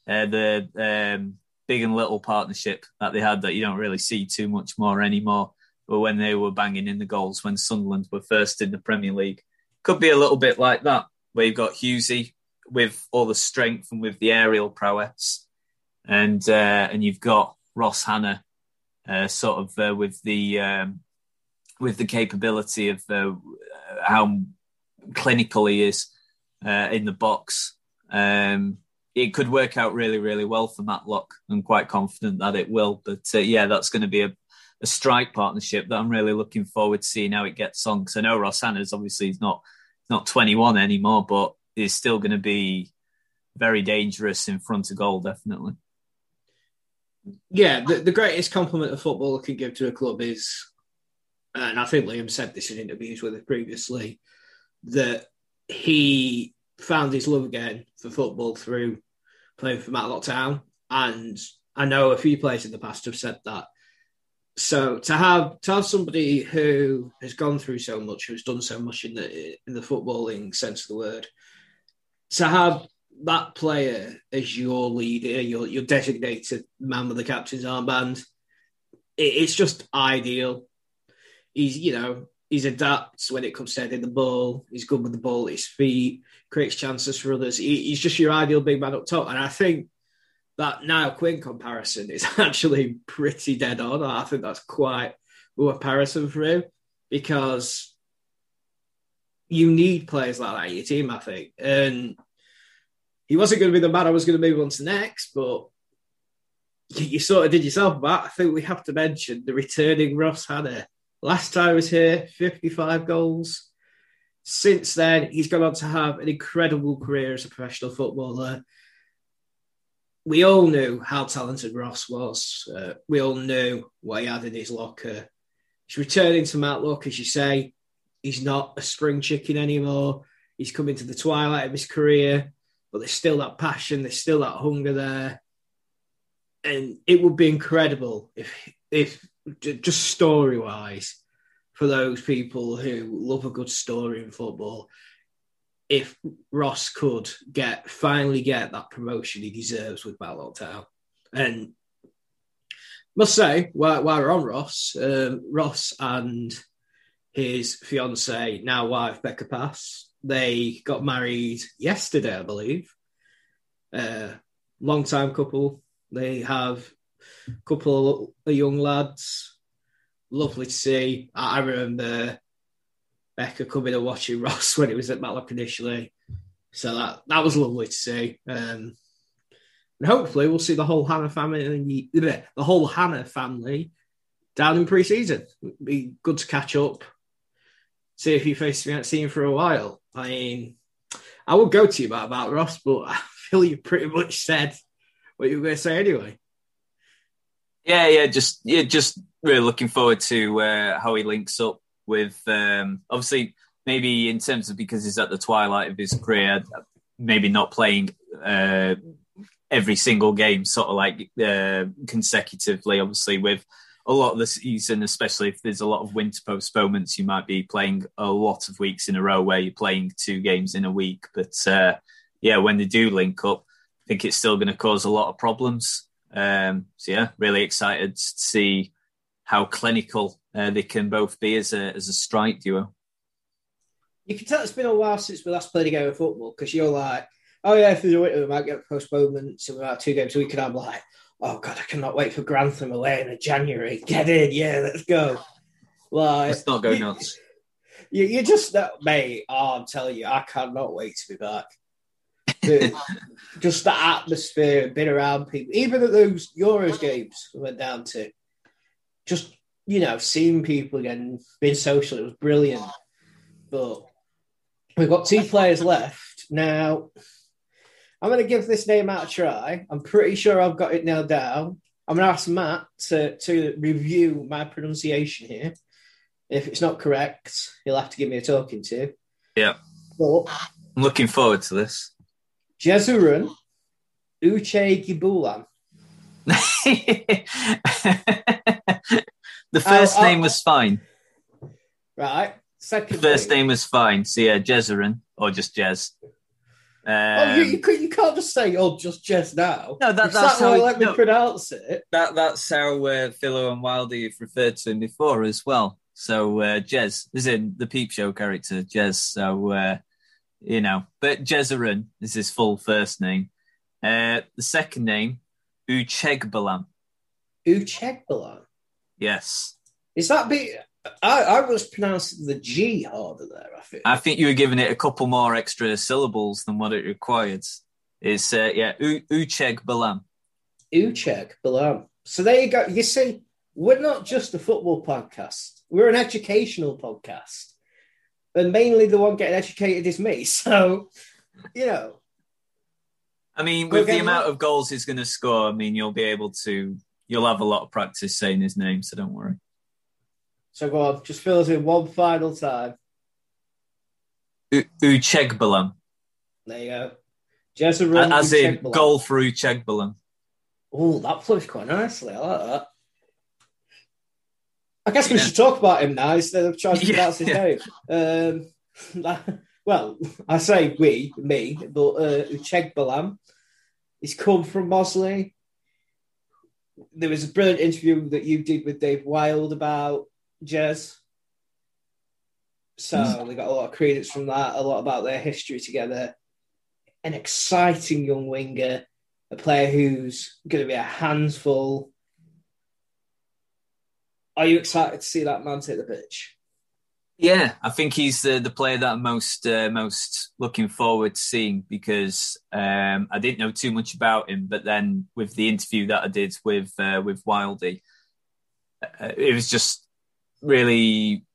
uh, the um, big and little partnership that they had that you don't really see too much more anymore. But when they were banging in the goals when Sunderland were first in the Premier League, could be a little bit like that, where you've got Hughesy with all the strength and with the aerial prowess, and uh, and you've got Ross Hannah, uh, sort of uh, with the um, with the capability of uh, how clinical he is uh, in the box. Um, it could work out really, really well for Matlock. I'm quite confident that it will. But uh, yeah, that's going to be a, a, strike partnership that I'm really looking forward to seeing how it gets on. Because I know Ross Hannah's obviously he's not not 21 anymore, but he's still going to be very dangerous in front of goal, definitely. Yeah, the, the greatest compliment a footballer can give to a club is, and I think Liam said this in interviews with it previously, that he found his love again for football through playing for Matlock Town. And I know a few players in the past have said that. So to have to have somebody who has gone through so much, who's done so much in the in the footballing sense of the word, to have that player as your leader, your your designated man with the captain's armband, it, it's just ideal. He's you know he's adapts when it comes to heading the ball. He's good with the ball at his feet, creates chances for others. He, he's just your ideal big man up top. And I think that Niall Quinn comparison is actually pretty dead on. I think that's quite a comparison for him because you need players like that in your team, I think. And he wasn't going to be the man I was going to move on to next, but you, sort of did yourself about. I think we have to mention the returning Ross Hannah. Last time he was here, 55 goals. Since then, he's gone on to have an incredible career as a professional footballer. We all knew how talented Ross was. Uh, we all knew what he had in his locker. He's returning to Matlock, as you say. He's not a spring chicken anymore. He's coming to the twilight of his career, but there's still that passion, there's still that hunger there. And it would be incredible if, if just story wise, for those people who love a good story in football, if Ross could get finally get that promotion he deserves with Matlock Town. And must say, while, while we're on Ross, um, Ross and his fiance, now wife Becca Pass, they got married yesterday, I believe. Uh, long time couple. They have couple of young lads lovely to see. I remember Becca coming and watching Ross when it was at Matlock initially. So that that was lovely to see. Um, and hopefully we'll see the whole Hannah family the whole Hannah family down in pre-season. It'd be good to catch up, see if you face me haven't seen for a while. I mean, I will go to you about, about Ross, but I feel you pretty much said what you were going to say anyway. Yeah, yeah, just yeah, just really looking forward to uh, how he links up with. Um, obviously, maybe in terms of because he's at the twilight of his career, maybe not playing uh, every single game, sort of like uh, consecutively. Obviously, with a lot of the season, especially if there's a lot of winter postponements, you might be playing a lot of weeks in a row where you're playing two games in a week. But uh, yeah, when they do link up, I think it's still going to cause a lot of problems. Um, so yeah, really excited to see how clinical uh, they can both be as a as a strike duo. You can tell it's been a while since we last played a game of football because you're like, oh yeah, if there's a winter, we might get postponements and about two games a week, and I'm like, oh god, I cannot wait for Grantham away in January. Get in, yeah, let's go. Like, let's not go nuts. You, you just, mate. Oh, I'm telling you, I cannot wait to be back. Just the atmosphere, and being around people, even at those Euros games we went down to, just you know, seeing people again, being social, it was brilliant. But we've got two players left now. I'm going to give this name out a try. I'm pretty sure I've got it nailed down. I'm going to ask Matt to, to review my pronunciation here. If it's not correct, he'll have to give me a talking to. Yeah. But I'm looking forward to this. Jesurun Uche Gibulan. the first oh, oh, name was fine. Right. Second. First name. was fine. So yeah, Jesurun or just Jez. Um, oh, you, you, you, can't just say, "Oh, just Jez now." No, that, that's how. let no, me pronounce it. That that's how uh, Philo and Wildy have referred to him before as well. So uh, Jez is in the Peep Show character Jez. So uh, you know, but Jesurun is his full first name. Uh, the second name, Uchegbulam. Uchegbulam. Yes. Is that be? I, I was pronouncing the G harder there. I think. I think you were giving it a couple more extra syllables than what it required. It's uh, yeah, U- Ucheg Balam. So there you go. You see, we're not just a football podcast. We're an educational podcast, and mainly the one getting educated is me. So, you know. I mean, with the amount of goals he's going to score, I mean, you'll be able to you'll have a lot of practice saying his name, so don't worry. So go on, just fill us in one final time. U- Uchegbulam. There you go. Jezza As in goal for Uchegbulam. Oh, that flows quite nicely. I like that. I guess we should talk about him now instead of trying to pronounce yeah. his name. Um, well, I say we, me, but uh, Uchegbulam. He's come from Mossley there was a brilliant interview that you did with Dave Wild about Jez. So mm. we got a lot of credits from that, a lot about their history together. An exciting young winger, a player who's going to be a handful. Are you excited to see that man take the pitch? Yeah, I think he's the, the player that I'm most uh, most looking forward to seeing because um, I didn't know too much about him, but then with the interview that I did with uh, with Wildy, uh, it was just really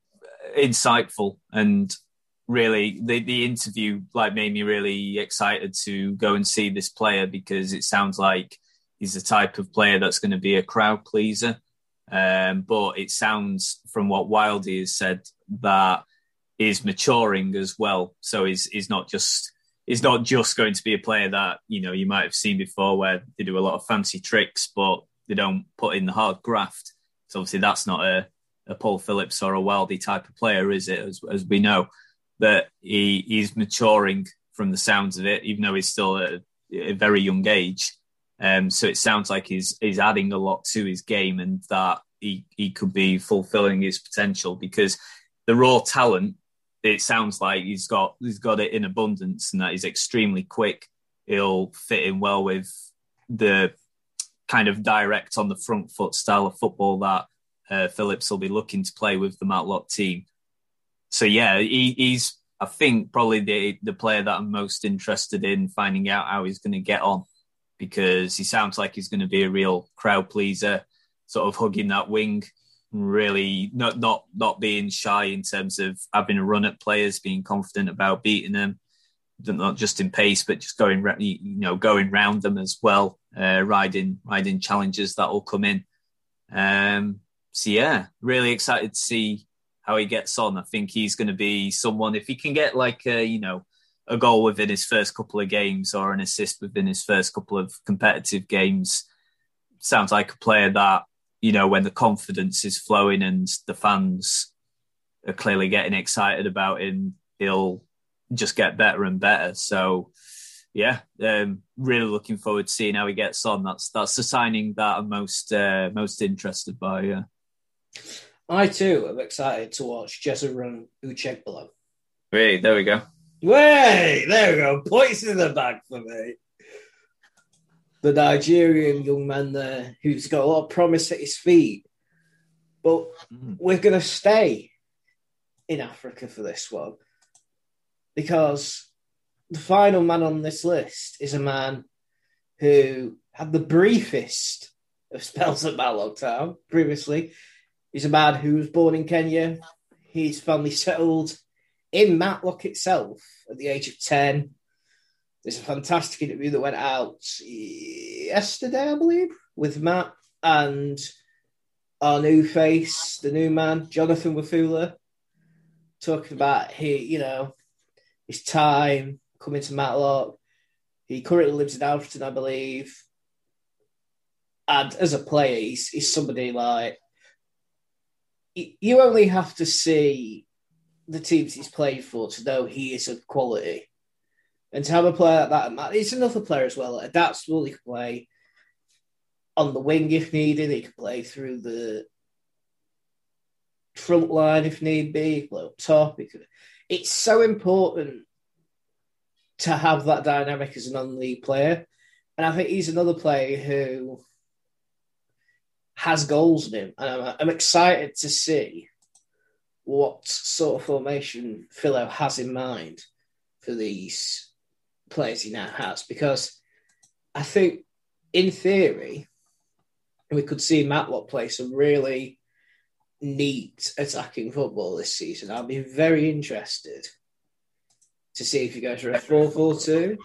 insightful and really the, the interview like made me really excited to go and see this player because it sounds like he's the type of player that's going to be a crowd pleaser um, but it sounds from what Wildy has said that is maturing as well. So he's he's not just he's not just going to be a player that you know you might have seen before where they do a lot of fancy tricks, but they don't put in the hard graft. So obviously that's not a, a Paul Phillips or a Wildy type of player, is it? As, as we know, but he he's maturing from the sounds of it, even though he's still at a very young age. Um, so it sounds like he's he's adding a lot to his game, and that he he could be fulfilling his potential because the raw talent. It sounds like he's got he's got it in abundance, and that he's extremely quick. He'll fit in well with the kind of direct on the front foot style of football that uh, Phillips will be looking to play with the Matlock team. So yeah, he, he's I think probably the the player that I'm most interested in finding out how he's going to get on because he sounds like he's going to be a real crowd pleaser, sort of hugging that wing, really not not not being shy in terms of having a run at players, being confident about beating them, not just in pace but just going you know going round them as well, uh, riding riding challenges that will come in. Um, so yeah, really excited to see how he gets on. I think he's going to be someone if he can get like a, you know a goal within his first couple of games or an assist within his first couple of competitive games. Sounds like a player that, you know, when the confidence is flowing and the fans are clearly getting excited about him, he'll just get better and better. So, yeah, um, really looking forward to seeing how he gets on. That's that's the signing that I'm most uh, most interested by. Yeah, I too am excited to watch Jesurun Uchegbalo. Great, there we go. Way, there we go. Points in the bag for me. The Nigerian young man there who's got a lot of promise at his feet. But mm. we're going to stay in Africa for this one because the final man on this list is a man who had the briefest of spells at Matlock Town previously. He's a man who was born in Kenya. His family settled in Matlock itself at the age of 10. There's a fantastic interview that went out yesterday, I believe, with Matt and our new face, the new man, Jonathan Wafula, talking about he, you know, his time coming to Matlock. He currently lives in Alfreton, I believe. And as a player, he's, he's somebody like you only have to see the teams he's played for to know he is of quality. And to have a player like that, he's another player as well. Adaptable, he can play on the wing if needed. He can play through the front line if need be. Play up top. It's so important to have that dynamic as a non-league player, and I think he's another player who has goals in him, and I'm, I'm excited to see what sort of formation Philo has in mind for these players he now has, because I think, in theory, we could see Matlock play some really neat attacking football this season. I'll be very interested to see if he goes for a 4 4 2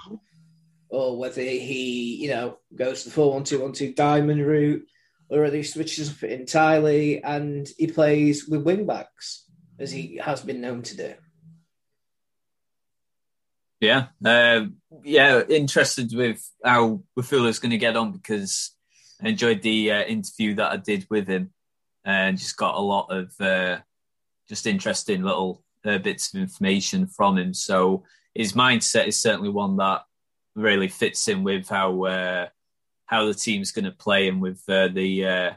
or whether he, you know, goes the 4 1 2 1 2 diamond route or whether he switches up entirely and he plays with wing backs as he has been known to do. Yeah, uh, yeah. Interested with how is going to get on because I enjoyed the uh, interview that I did with him, and just got a lot of uh, just interesting little uh, bits of information from him. So his mindset is certainly one that really fits in with how uh, how the team's going to play and with uh, the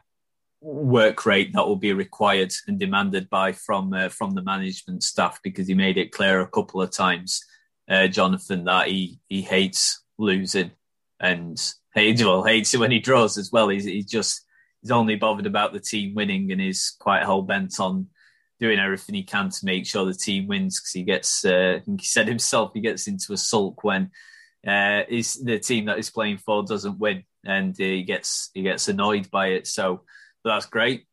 work rate that will be required and demanded by from uh, from the management staff because he made it clear a couple of times, uh, Jonathan, that he he hates losing and hates well hates it when he draws as well. He's, he's just he's only bothered about the team winning and he's quite hell bent on doing everything he can to make sure the team wins because he gets, uh, I think he said himself, he gets into a sulk when uh, is the team that he's playing for doesn't win, and he gets he gets annoyed by it. So that's great.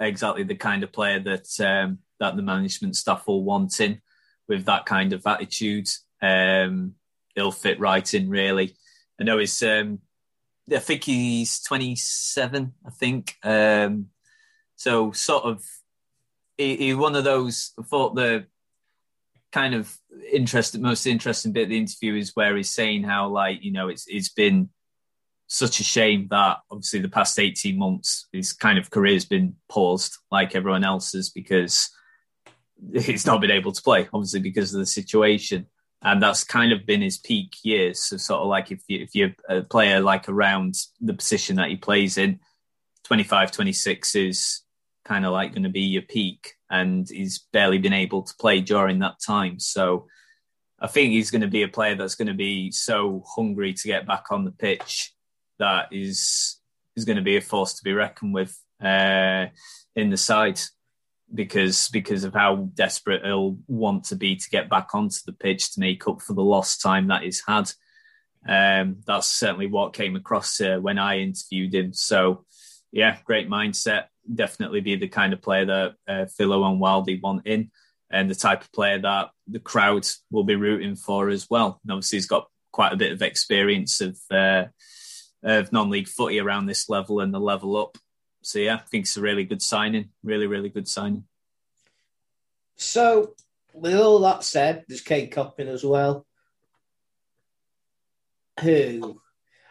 Exactly the kind of player that um, that the management staff will want in with that kind of attitude. Um, he'll fit right in, really. I know he's. Um, I think he's 27. I think. Um, so sort of, he, he one of those. I thought the kind of interesting, most interesting bit of the interview is where he's saying how like you know it's it's been such a shame that obviously the past 18 months his kind of career's been paused like everyone else's because he's not been able to play obviously because of the situation. And that's kind of been his peak years so sort of like if you if you're a player like around the position that he plays in 25 26 is kind of like going to be your peak. And he's barely been able to play during that time. So I think he's going to be a player that's going to be so hungry to get back on the pitch that is is going to be a force to be reckoned with uh, in the side because because of how desperate he'll want to be to get back onto the pitch to make up for the lost time that he's had. Um, that's certainly what came across uh, when I interviewed him. So, yeah, great mindset definitely be the kind of player that uh, Philo and Wildy want in, and the type of player that the crowd will be rooting for as well. And obviously, he's got quite a bit of experience of uh, of non-league footy around this level and the level up. So yeah, I think it's a really good signing. Really, really good signing. So, with all that said, there's Kade Coppin as well, who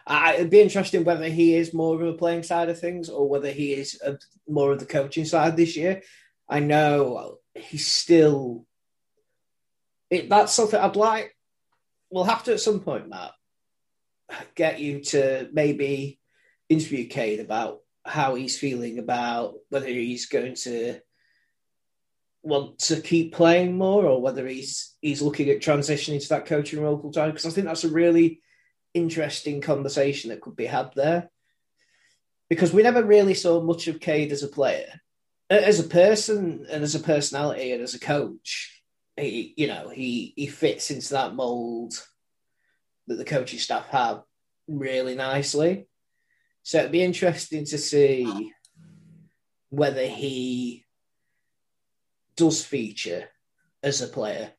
I, it'd be interesting whether he is more of a playing side of things or whether he is a, more of the coaching side this year. I know he's still. It, that's something I'd like. We'll have to at some point, Matt, get you to maybe interview Kade about how he's feeling about whether he's going to want to keep playing more or whether he's he's looking at transitioning to that coaching role full time because I think that's a really interesting conversation that could be had there. Because we never really saw much of Kade as a player, as a person, and as a personality, and as a coach. He, you know, he he fits into that mold that the coaching staff have really nicely. So it'd be interesting to see whether he does feature as a player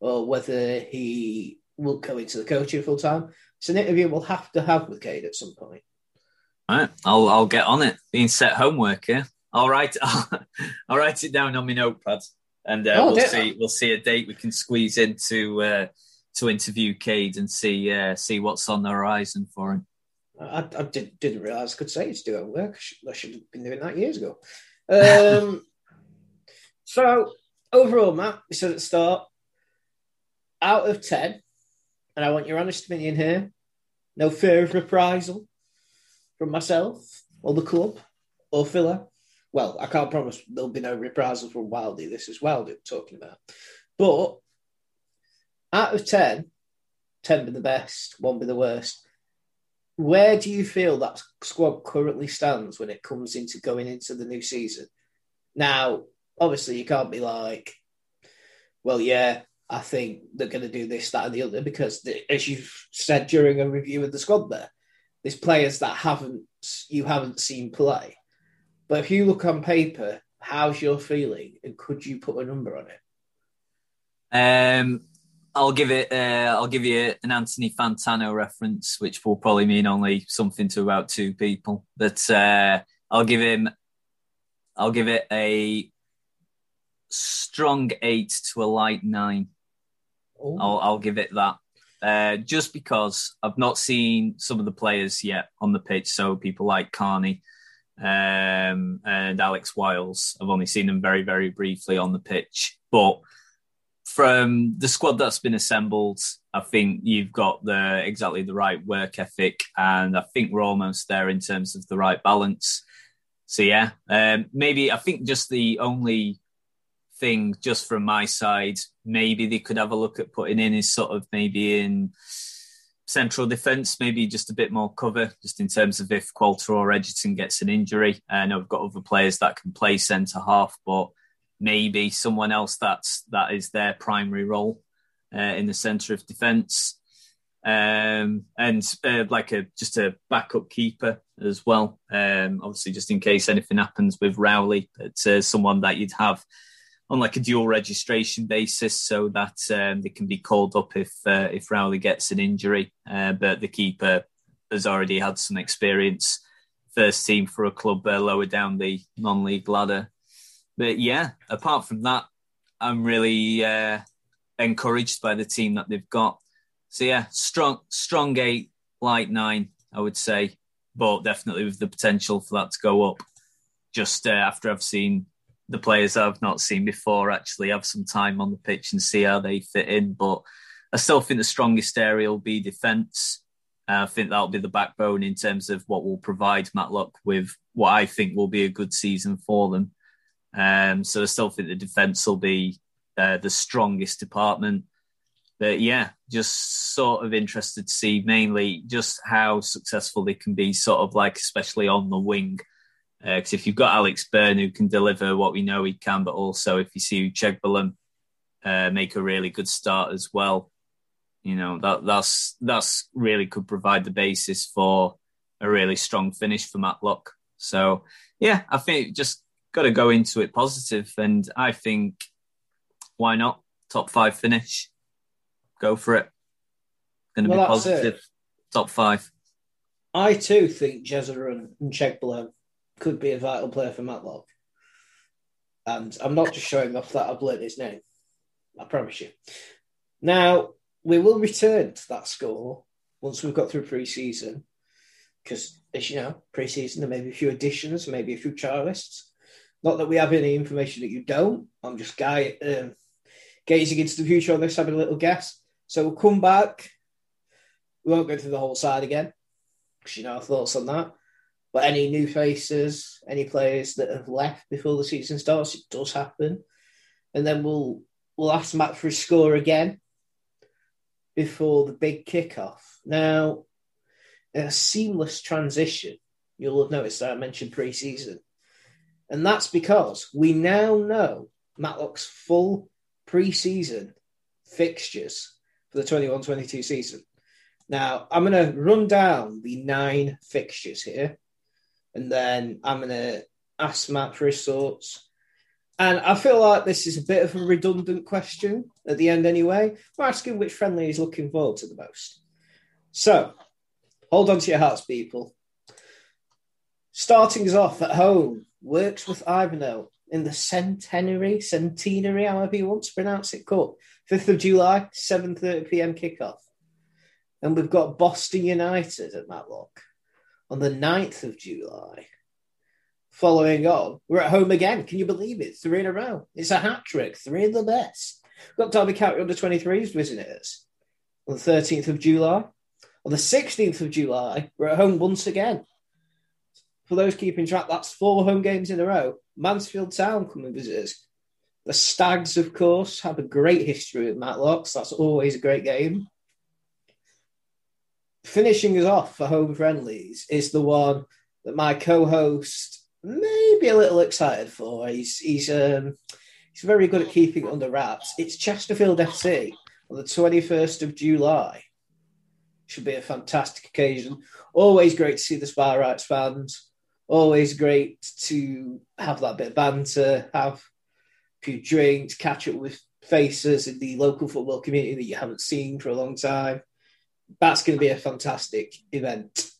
or whether he will go into the coaching full time. It's an interview we'll have to have with Kade at some point. All right, I'll I'll get on it. Being set homework, yeah. All right, I'll, I'll write it down on my notepad, and uh, oh, we'll see we'll see a date we can squeeze into uh, to interview Kade and see uh, see what's on the horizon for him. I, I did, not realise I could say to do work. I should have been doing that years ago. Um, so overall, Matt, we said at the start, out of ten, and I want your honest opinion here. No fear of reprisal from myself or the club or Philo. Well, I can't promise there'll be no reprisal from Wildy. This is Wildy talking about. But out of 10, 10 be the best, 1 be the worst. Where do you feel that squad currently stands when it comes into going into the new season? Now, obviously, you can't be like, well, yeah, I think they're going to do this, that, and the other because, the, as you've said during a review of the squad, there, there's players that haven't you haven't seen play. But if you look on paper, how's your feeling, and could you put a number on it? Um, I'll give it. Uh, I'll give you an Anthony Fantano reference, which will probably mean only something to about two people. But uh, I'll give him. I'll give it a strong eight to a light nine. I'll, I'll give it that. Uh, just because I've not seen some of the players yet on the pitch, so people like Carney um, and Alex Wiles, I've only seen them very, very briefly on the pitch. But from the squad that's been assembled, I think you've got the exactly the right work ethic, and I think we're almost there in terms of the right balance. So yeah, um, maybe I think just the only thing just from my side, maybe they could have a look at putting in is sort of maybe in central defence, maybe just a bit more cover, just in terms of if Qualter or Egerton gets an injury. I know we've got other players that can play centre half, but maybe someone else that's that is their primary role uh, in the centre of defence, um, and uh, like a just a backup keeper as well. Um, obviously, just in case anything happens with Rowley, it's uh, someone that you'd have on like a dual registration basis, so that um, they can be called up if uh, if Rowley gets an injury. Uh, but the keeper has already had some experience, first team for a club uh, lower down the non-league ladder. But yeah, apart from that, I'm really uh, encouraged by the team that they've got. So yeah, strong, strong eight, light nine, I would say, but definitely with the potential for that to go up. Just uh, after I've seen the players I've not seen before actually have some time on the pitch and see how they fit in. But I still think the strongest area will be defence. Uh, I think that'll be the backbone in terms of what will provide Matlock with what I think will be a good season for them. Um, so I still think the defence will be uh, the strongest department. But yeah, just sort of interested to see mainly just how successful they can be, sort of like, especially on the wing. Because uh, if you've got Alex Byrne who can deliver what we know he can, but also if you see Uchegbulam uh, make a really good start as well, you know that that's that's really could provide the basis for a really strong finish for Matlock. So yeah, I think just got to go into it positive, and I think why not top five finish? Go for it. Going to well, be positive. It. Top five. I too think Jezza and Checkblow could be a vital player for Matlock. And I'm not just showing off that I've learned his name. I promise you. Now, we will return to that score once we've got through pre season. Because, as you know, pre season, there may be a few additions, maybe a few trialists. Not that we have any information that you don't. I'm just guy, um, gazing into the future on this, having a little guess. So we'll come back. We won't go through the whole side again because you know our thoughts on that. But any new faces, any players that have left before the season starts, it does happen. And then we'll we'll ask Matt for his score again before the big kickoff. Now, a seamless transition. You'll have noticed that I mentioned pre-season. And that's because we now know Matlock's full pre-season fixtures for the 21-22 season. Now, I'm going to run down the nine fixtures here and then I'm going to ask Matt for his thoughts. And I feel like this is a bit of a redundant question at the end, anyway. We're asking which friendly he's looking forward to the most. So, hold on to your hearts, people. Starting us off at home, works with Ivanhoe in the centenary, centenary, however you want to pronounce it, cup. 5th of July, 7.30 p.m. kickoff. And we've got Boston United at Matlock on the 9th of July. Following on, we're at home again. Can you believe it? Three in a row. It's a hat trick. Three of the best. We've got Derby County under 23s visiting us on the 13th of July. On the 16th of July, we're at home once again. For those keeping track, that's four home games in a row. Mansfield Town come and visit us. The Stags, of course, have a great history with Matlocks. That's always a great game finishing us off for home friendlies is the one that my co-host may be a little excited for. He's he's um, he's very good at keeping it under wraps. It's Chesterfield FC on the twenty first of July. Should be a fantastic occasion. Always great to see the Spireites fans. Always great to have that bit of banter, have a few drinks, catch up with faces in the local football community that you haven't seen for a long time that's going to be a fantastic event.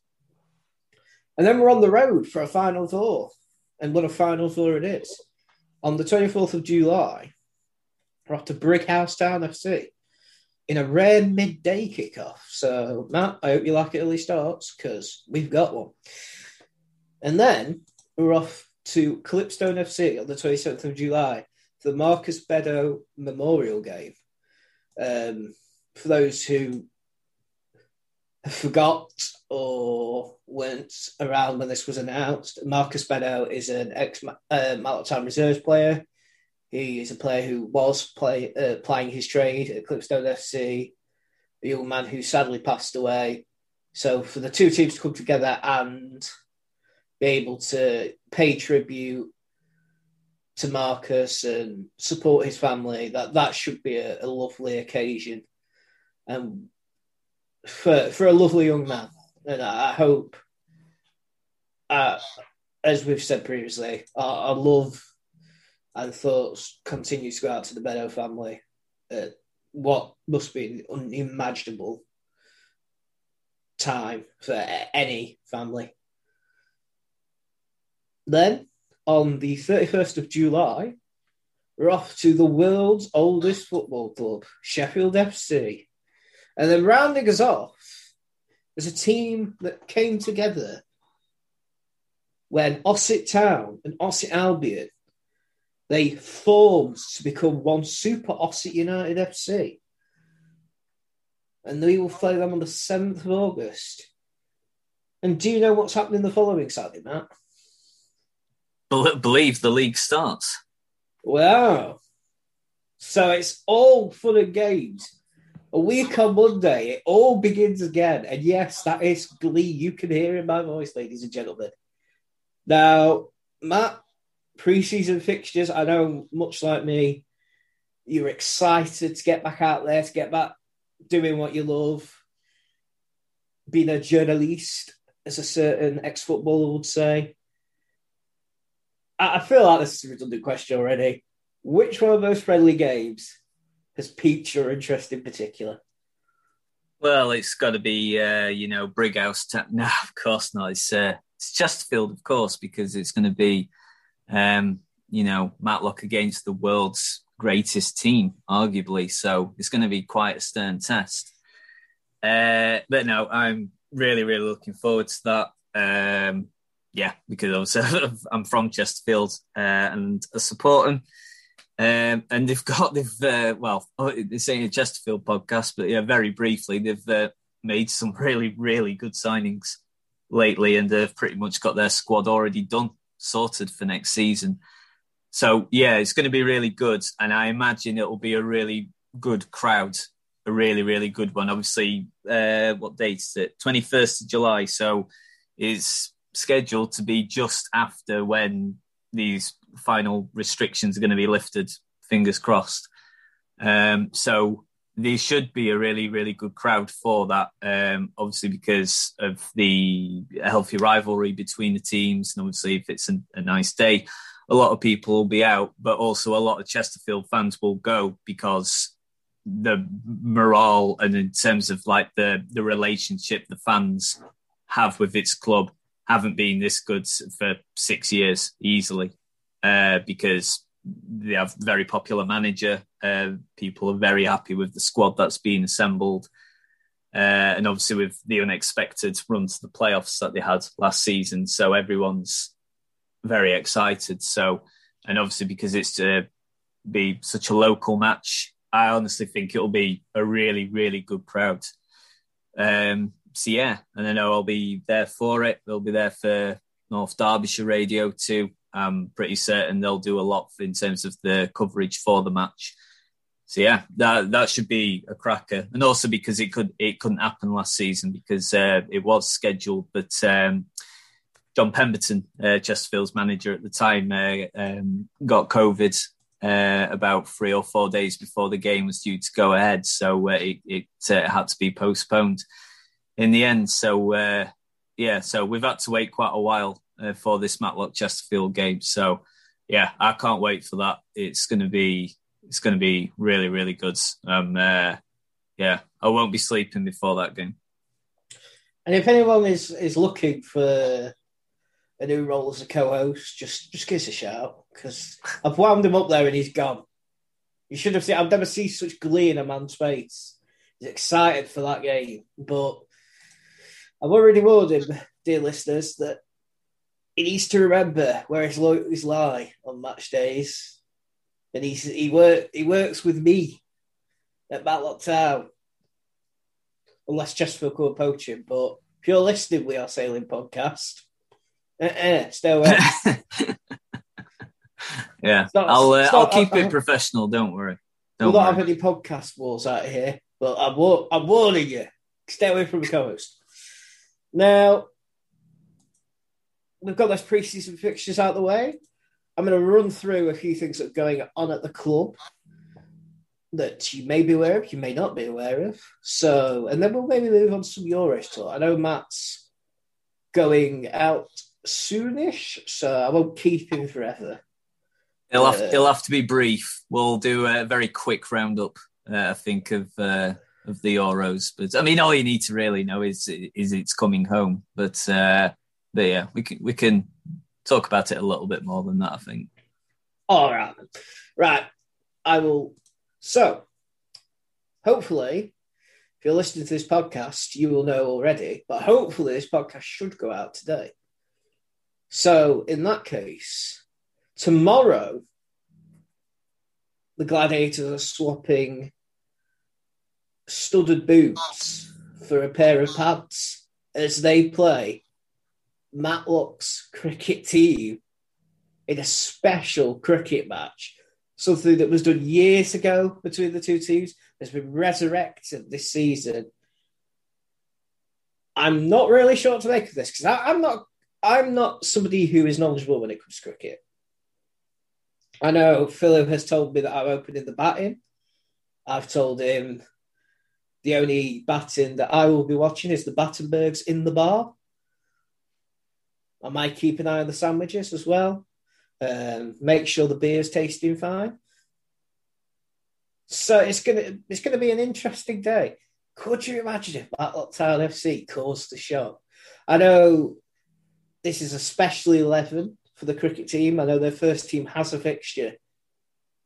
And then we're on the road for a final four. And what a final four it is. On the 24th of July, we're off to Brighouse Town FC in a rare midday kickoff. So, Matt, I hope you like early starts because we've got one. And then we're off to Clipstone FC on the 27th of July for the Marcus Beddoe Memorial Game. Um, for those who forgot or weren't around when this was announced. Marcus Beddoe is an ex uh, Town Reserves player. He is a player who was play, uh, playing his trade at Clipstone FC, a young man who sadly passed away. So for the two teams to come together and be able to pay tribute to Marcus and support his family. That that should be a, a lovely occasion, and for for a lovely young man. And I, I hope, uh, as we've said previously, our, our, love and thoughts continue to go out to the Beddoe family. Uh, what must be an unimaginable time for any family. Then, on the 31st of July, we're off to the world's oldest football club, Sheffield FC. And then rounding us off is a team that came together when Ossett Town and Ossett Albion they formed to become one Super Ossett United FC and we will play them on the 7th of August. And do you know what's happening the following Saturday, Matt? Believe the league starts. Wow. So it's all fun and games. A week on Monday, it all begins again. And yes, that is glee. You can hear in my voice, ladies and gentlemen. Now, Matt, preseason fixtures, I know much like me, you're excited to get back out there, to get back doing what you love, being a journalist, as a certain ex footballer would say. I, feel like this is a redundant question already. Which one of those friendly games has piqued your interest in particular? Well, it's got to be, uh, you know, Brighouse. T- no, of course not. It's, uh, it's Chesterfield, of course, because it's going to be, um, you know, Matlock against the world's greatest team, arguably. So it's going to be quite a stern test. Uh, but no, I'm really, really looking forward to that. Um, yeah, because I'm from Chesterfield uh, and I support them. Um, and they've got they've uh, well, they're saying a Chesterfield podcast, but yeah, very briefly, they've uh, made some really, really good signings lately, and they've pretty much got their squad already done, sorted for next season. So yeah, it's going to be really good, and I imagine it will be a really good crowd, a really really good one. Obviously, uh, what date is it? Twenty first of July. So it's scheduled to be just after when these final restrictions are going to be lifted. Fingers crossed. Um, so there should be a really, really good crowd for that. Um, obviously, because of the healthy rivalry between the teams, and obviously, if it's a, a nice day, a lot of people will be out, but also a lot of Chesterfield fans will go because the morale and in terms of like the the relationship the fans have with its club haven't been this good for six years easily uh, because they have very popular manager. Uh, people are very happy with the squad that's been assembled. Uh, and obviously with the unexpected run to the playoffs that they had last season. So everyone's very excited. So, and obviously because it's to be such a local match, I honestly think it'll be a really, really good crowd. Um, so yeah, and I know I'll be there for it. They'll be there for North Derbyshire Radio too. I'm pretty certain they'll do a lot in terms of the coverage for the match. So yeah, that that should be a cracker, and also because it could it couldn't happen last season because uh, it was scheduled, but um, John Pemberton, uh, Chesterfield's manager at the time, uh, um, got COVID uh, about three or four days before the game was due to go ahead. So uh, it, it uh, had to be postponed in the end. So, uh, yeah, so we've had to wait quite a while for this Matlock Chesterfield game. So, yeah, I can't wait for that. It's to be it's to be really really good. Um, yeah, I won't be sleeping before that game. And if anyone is is looking for a new role as a co-host, just just give us a shout because I've wound him up there and he's gone. You should have seen. I've never seen such glee in a man's face. He's excited for that game, but I've already warned him, dear listeners, that he needs to remember where his loyalties lie on match days, and he's he work he works with me at Matlock Town, unless Chesterfield come poach him. But if you're listening, we are sailing podcast uh-uh, stay away. yeah, not, I'll uh, I'll keep it professional. Don't worry. Don't we'll not have any podcast wars out here, but I'm, I'm warning you. Stay away from the co-host. Now, we've got those preseason fixtures out the way. I'm going to run through a few things that are going on at the club that you may be aware of, you may not be aware of. So, and then we'll maybe move on to some Euros talk. I know Matt's going out soonish, so I won't keep him forever. It'll have, uh, it'll have to be brief. We'll do a very quick roundup, uh, I think, of uh, of the Euros. But I mean, all you need to really know is is it's coming home. But uh, but yeah, we can we can talk about it a little bit more than that. I think. All right, right. I will. So, hopefully, if you're listening to this podcast, you will know already. But hopefully, this podcast should go out today. So, in that case, tomorrow, the Gladiators are swapping studded boots for a pair of pads as they play Matlock's cricket team in a special cricket match. Something that was done years ago between the two teams has been resurrected this season. I'm not really sure what to make of this because I'm not I'm not somebody who is knowledgeable when it comes to cricket. I know Philip has told me that I'm opening the batting. I've told him the only batting that I will be watching is the Battenbergs in the bar. I might keep an eye on the sandwiches as well. Um, make sure the beer's tasting fine. So it's gonna it's gonna be an interesting day. Could you imagine if Matlock Town FC caused the shot? I know this is a special eleven for the cricket team. I know their first team has a fixture.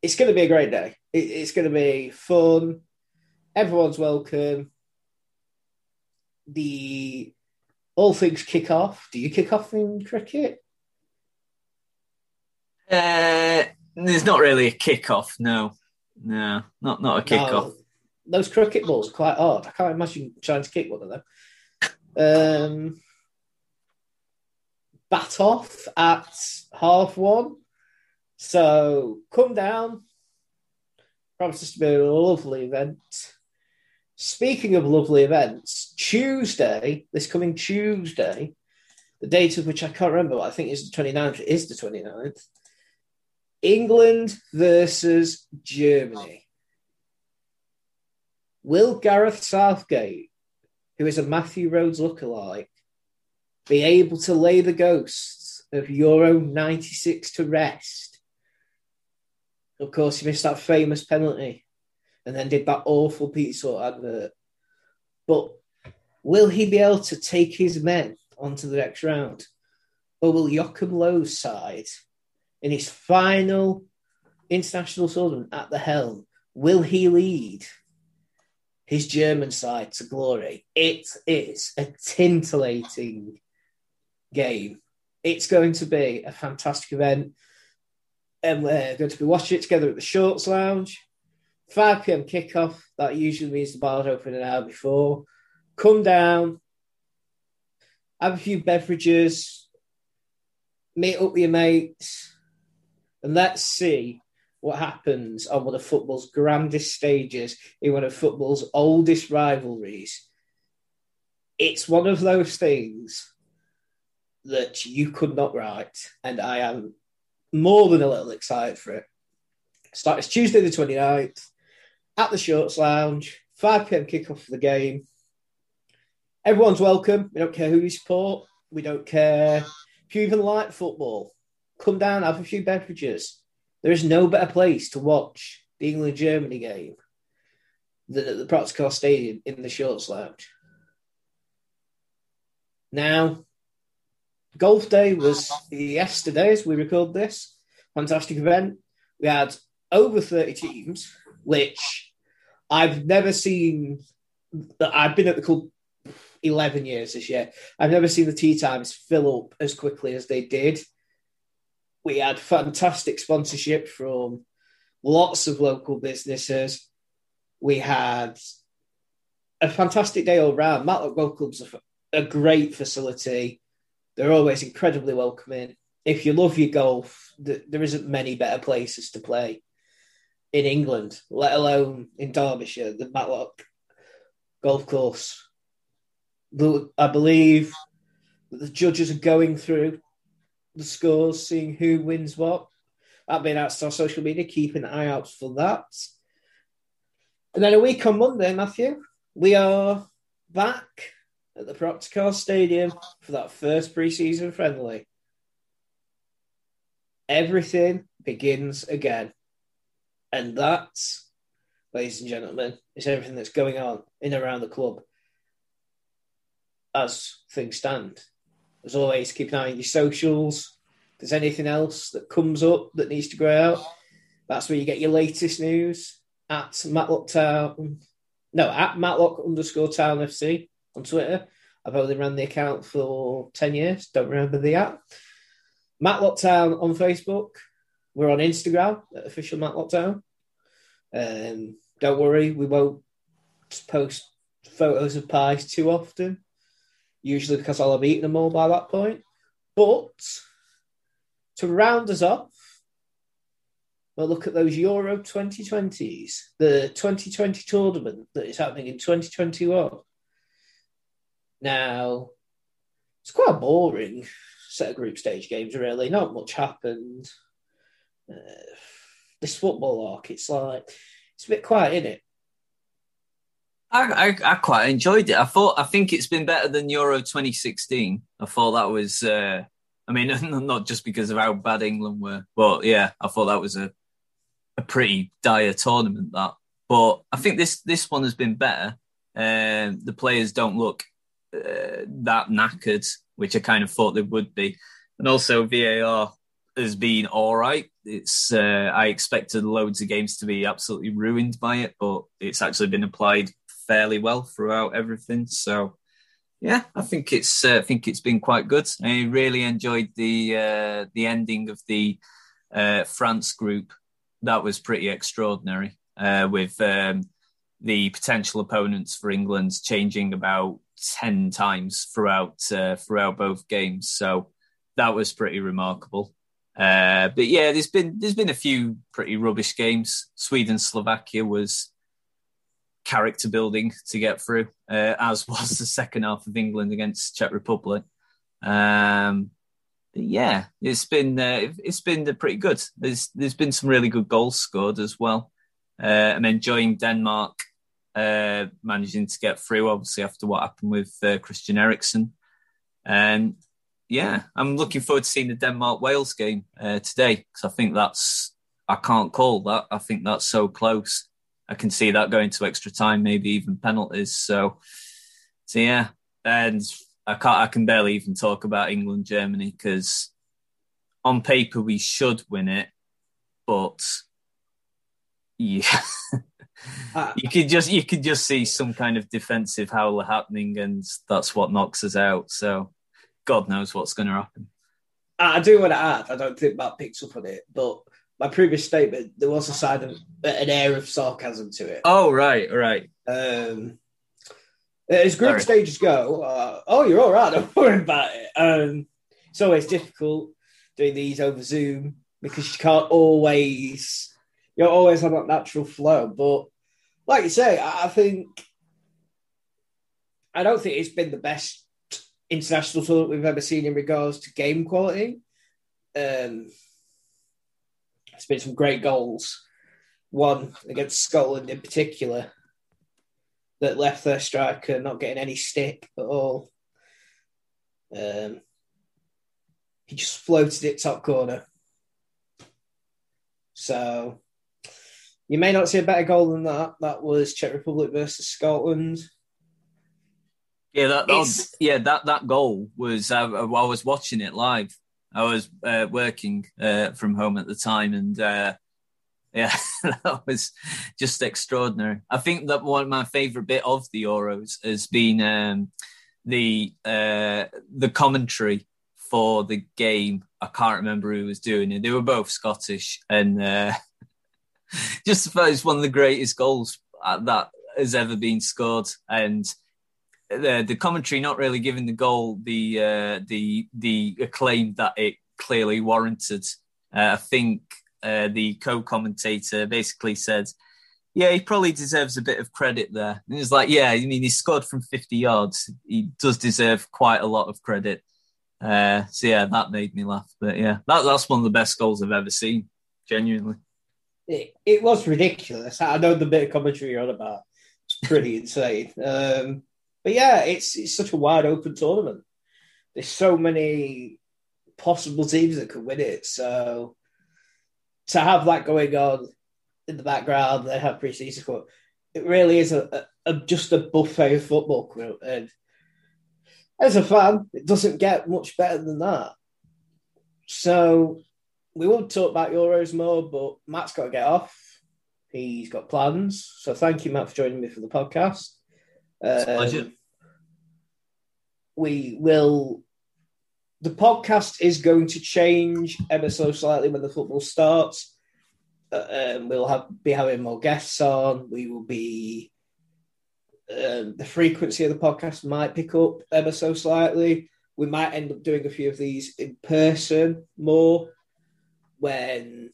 It's going to be a great day. it's going to be fun. Everyone's welcome. The all things kick off. Do you kick off in cricket? Uh, there's not really a kick off. No, no, not not a kick no, off. Those cricket balls are quite hard. I can't imagine trying to kick one of them. Um, bat off at half one. So come down. Promises to be a lovely event. Speaking of lovely events, Tuesday, this coming Tuesday, the date of which I can't remember, I think is the 29th, it is the 29th. England versus Germany. Will Gareth Southgate, who is a Matthew Rhodes lookalike, be able to lay the ghosts of Euro 96 to rest? Of course, he missed that famous penalty and then did that awful Pete advert. But will he be able to take his men onto the next round? Or will Joachim Löw's side, in his final international tournament at the helm, will he lead his German side to glory? It is a tintillating game. It's going to be a fantastic event. And we're going to be watching it together at the Shorts Lounge. 5 pm kickoff. That usually means the bar's open an hour before. Come down, have a few beverages, meet up with your mates, and let's see what happens on one of football's grandest stages in one of football's oldest rivalries. It's one of those things that you could not write, and I am more than a little excited for it. Starts Tuesday the 29th at the Shorts Lounge, 5 pm kickoff for the game. Everyone's welcome. We don't care who you support. We don't care if you even like football. Come down, have a few beverages. There is no better place to watch the England Germany game than at the Proctor Cars Stadium in the Shorts Lounge. Now, Golf Day was yesterday as we record this. Fantastic event. We had over 30 teams which I've never seen. I've been at the club 11 years this year. I've never seen the tea times fill up as quickly as they did. We had fantastic sponsorship from lots of local businesses. We had a fantastic day all round. Matlock Golf Club's a, a great facility. They're always incredibly welcoming. If you love your golf, th- there isn't many better places to play in England, let alone in Derbyshire, the Matlock Golf Course. I believe that the judges are going through the scores, seeing who wins what. That'll be announced on social media. Keep an eye out for that. And then a week on Monday, Matthew, we are back at the Proctor Cars Stadium for that first preseason friendly. Everything begins again. And that, ladies and gentlemen, is everything that's going on in and around the club as things stand. As always, keep an eye on your socials. If there's anything else that comes up that needs to grow out, that's where you get your latest news at Matlock Town. No, at Matlock underscore Town FC on Twitter. I've only ran the account for 10 years. Don't remember the app. Matlock Town on Facebook. We're on Instagram at official Matlock Town. Um, don't worry, we won't post photos of pies too often usually because I'll have eaten them all by that point. But to round us off, we'll look at those Euro 2020s, the 2020 tournament that is happening in 2021. Now, it's quite a boring set of group stage games, really. Not much happened. Uh, this football arc, it's like, it's a bit quiet, isn't it? I, I, I, quite enjoyed it. I thought I think it's been better than Euro 2016. I thought that was. Uh, I mean, not just because of how bad England were, but yeah, I thought that was a a pretty dire tournament. That, but I think this this one has been better. Uh, the players don't look uh, that knackered, which I kind of thought they would be, and also VAR has been all right. It's uh, I expected loads of games to be absolutely ruined by it, but it's actually been applied fairly well throughout everything. So yeah, I think it's uh, I think it's been quite good. I really enjoyed the uh, the ending of the uh, France group. That was pretty extraordinary. Uh, with um, the potential opponents for England changing about ten times throughout uh, throughout both games. So that was pretty remarkable. Uh, but yeah, there's been there's been a few pretty rubbish games. Sweden Slovakia was character building to get through, uh, as was the second half of England against Czech Republic. Um, yeah, it's been uh, it's been pretty good. There's there's been some really good goals scored as well. Uh, I'm enjoying Denmark uh, managing to get through, obviously after what happened with uh, Christian Eriksen. And yeah, I'm looking forward to seeing the Denmark Wales game uh, today because I think that's I can't call that. I think that's so close. I can see that going to extra time, maybe even penalties. So, so yeah, and I can't. I can barely even talk about England Germany because on paper we should win it, but yeah. Uh, you could just you could just see some kind of defensive howler happening, and that's what knocks us out. So, God knows what's going to happen. I do want to add. I don't think Matt picks up on it, but my previous statement, there was a side of an air of sarcasm to it. Oh, right, right. Um, as group Sorry. stages go, uh, oh, you're all right. Don't worry about it. Um, it's always difficult doing these over Zoom because you can't always, you don't always have that natural flow. But like you say, I think, I don't think it's been the best international tournament we've ever seen in regards to game quality. Um, it's been some great goals. One against Scotland in particular that left their striker not getting any stick at all. Um, he just floated it top corner. So you may not see a better goal than that. That was Czech Republic versus Scotland. Yeah, that, that was, yeah that that goal was. Uh, I was watching it live, I was uh, working uh, from home at the time, and uh, yeah, that was just extraordinary. I think that one of my favourite bit of the Euros has been um, the uh, the commentary for the game. I can't remember who was doing it. They were both Scottish, and uh, just it's one of the greatest goals uh, that has ever been scored, and the the commentary not really giving the goal the uh, the the acclaim that it clearly warranted. Uh, I think uh, the co-commentator basically said, "Yeah, he probably deserves a bit of credit there." And he's like, "Yeah, I mean, he scored from 50 yards. He does deserve quite a lot of credit." Uh, so yeah, that made me laugh. But yeah, that, that's one of the best goals I've ever seen. genuinely. It, it was ridiculous. I know the bit of commentary you're on about. It's pretty insane. Um, but yeah, it's it's such a wide open tournament. There's so many possible teams that could win it. So to have that going on in the background, they have pre-season It really is a, a, just a buffet of football, and as a fan, it doesn't get much better than that. So we won't talk about Euros more, but Matt's got to get off. He's got plans. So thank you, Matt, for joining me for the podcast. Um. We will. The podcast is going to change ever so slightly when the football starts. Uh, um, we'll have be having more guests on. We will be um, the frequency of the podcast might pick up ever so slightly. We might end up doing a few of these in person more when,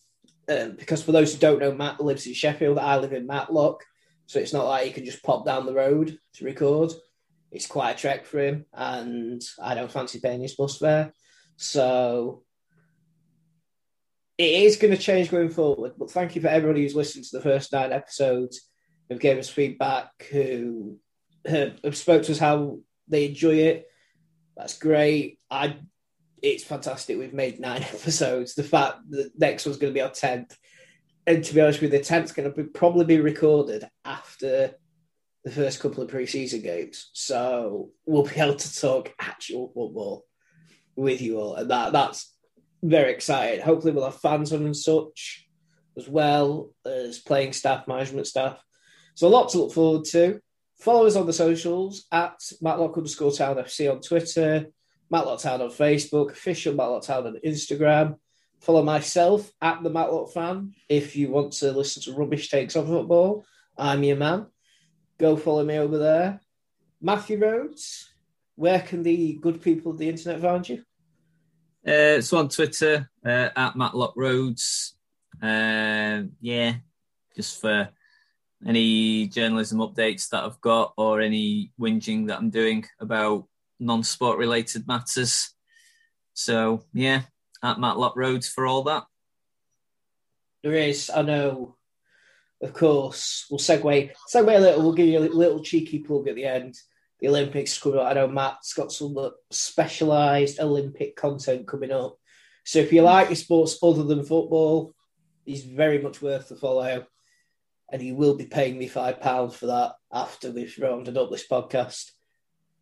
um, because for those who don't know, Matt lives in Sheffield. I live in Matlock, so it's not like he can just pop down the road to record. It's quite a trek for him, and I don't fancy paying his bus fare. So it is going to change going forward. But thank you for everybody who's listened to the first nine episodes who gave us feedback, who have spoke to us how they enjoy it. That's great. I, it's fantastic. We've made nine episodes. The fact that next one's going to be our tenth, and to be honest with you, the tenth's going to be, probably be recorded after the first couple of preseason games. So we'll be able to talk actual football with you all, and that that's very exciting. Hopefully, we'll have fans on and such as well as playing staff, management staff. So a lot to look forward to. Follow us on the socials at Matlock underscore Town FC on Twitter, Matlock Town on Facebook, official Matlock Town on Instagram. Follow myself at the Matlock fan if you want to listen to rubbish takes on football. I'm your man. Go follow me over there. Matthew Rhodes, where can the good people of the internet find you? Uh, so on Twitter uh, at Matlock Rhodes. Uh, yeah, just for any journalism updates that I've got or any whinging that I'm doing about non-sport related matters. So yeah, at Matlock Rhodes for all that. There is, I know. Of course, we'll segue segue a little. We'll give you a little cheeky plug at the end. The Olympics coming up. I know Matt's got some specialised Olympic content coming up. So if you like your sports other than football, he's very much worth the follow and he will be paying me five pounds for that after we've rounded up this podcast.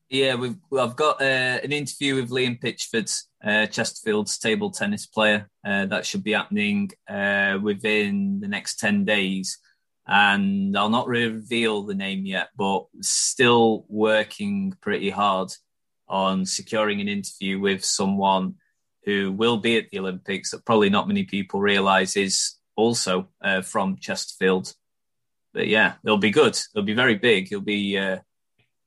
Yeah, we've I've got uh, an interview with Liam Pitchford, uh, Chesterfield's table tennis player. Uh, that should be happening uh, within the next ten days, and I'll not reveal the name yet, but still working pretty hard on securing an interview with someone who will be at the Olympics that probably not many people realise is also uh, from Chesterfield but yeah, it'll be good. It'll be very big. It'll be uh,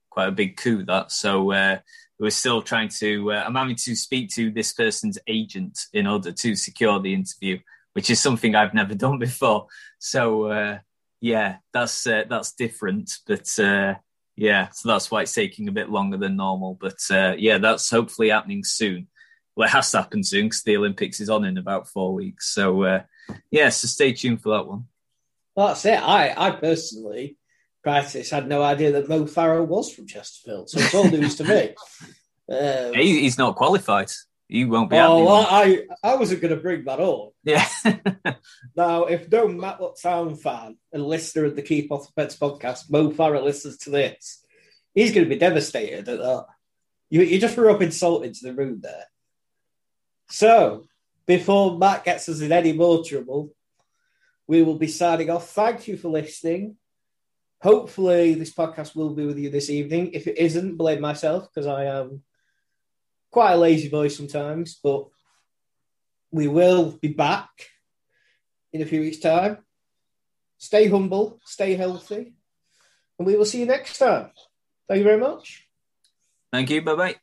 quite a big coup that. So uh, we're still trying to. Uh, I'm having to speak to this person's agent in order to secure the interview, which is something I've never done before. So uh, yeah, that's uh, that's different. But uh, yeah, so that's why it's taking a bit longer than normal. But yeah, that's hopefully happening soon. Well, it has to happen soon because the Olympics is on in about four weeks. So yeah, so stay tuned for that one. Well, that's it. I, I personally, prior to had no idea that Mo Farah was from Chesterfield. So it's all news to me. Um, he, he's not qualified. He won't be. Oh, well, I I wasn't going to bring that up. Yeah. now, if no Matlock Town fan and listener of the Keep Off the Pets podcast, Mo Farah listens to this, he's going to be devastated at that. You you just threw up insult into the room there. So, before Matt gets us in any more trouble, we will be signing off. Thank you for listening. Hopefully, this podcast will be with you this evening. If it isn't, blame myself because I am quite a lazy boy sometimes, but we will be back in a few weeks' time. Stay humble, stay healthy, and we will see you next time. Thank you very much. Thank you. Bye bye.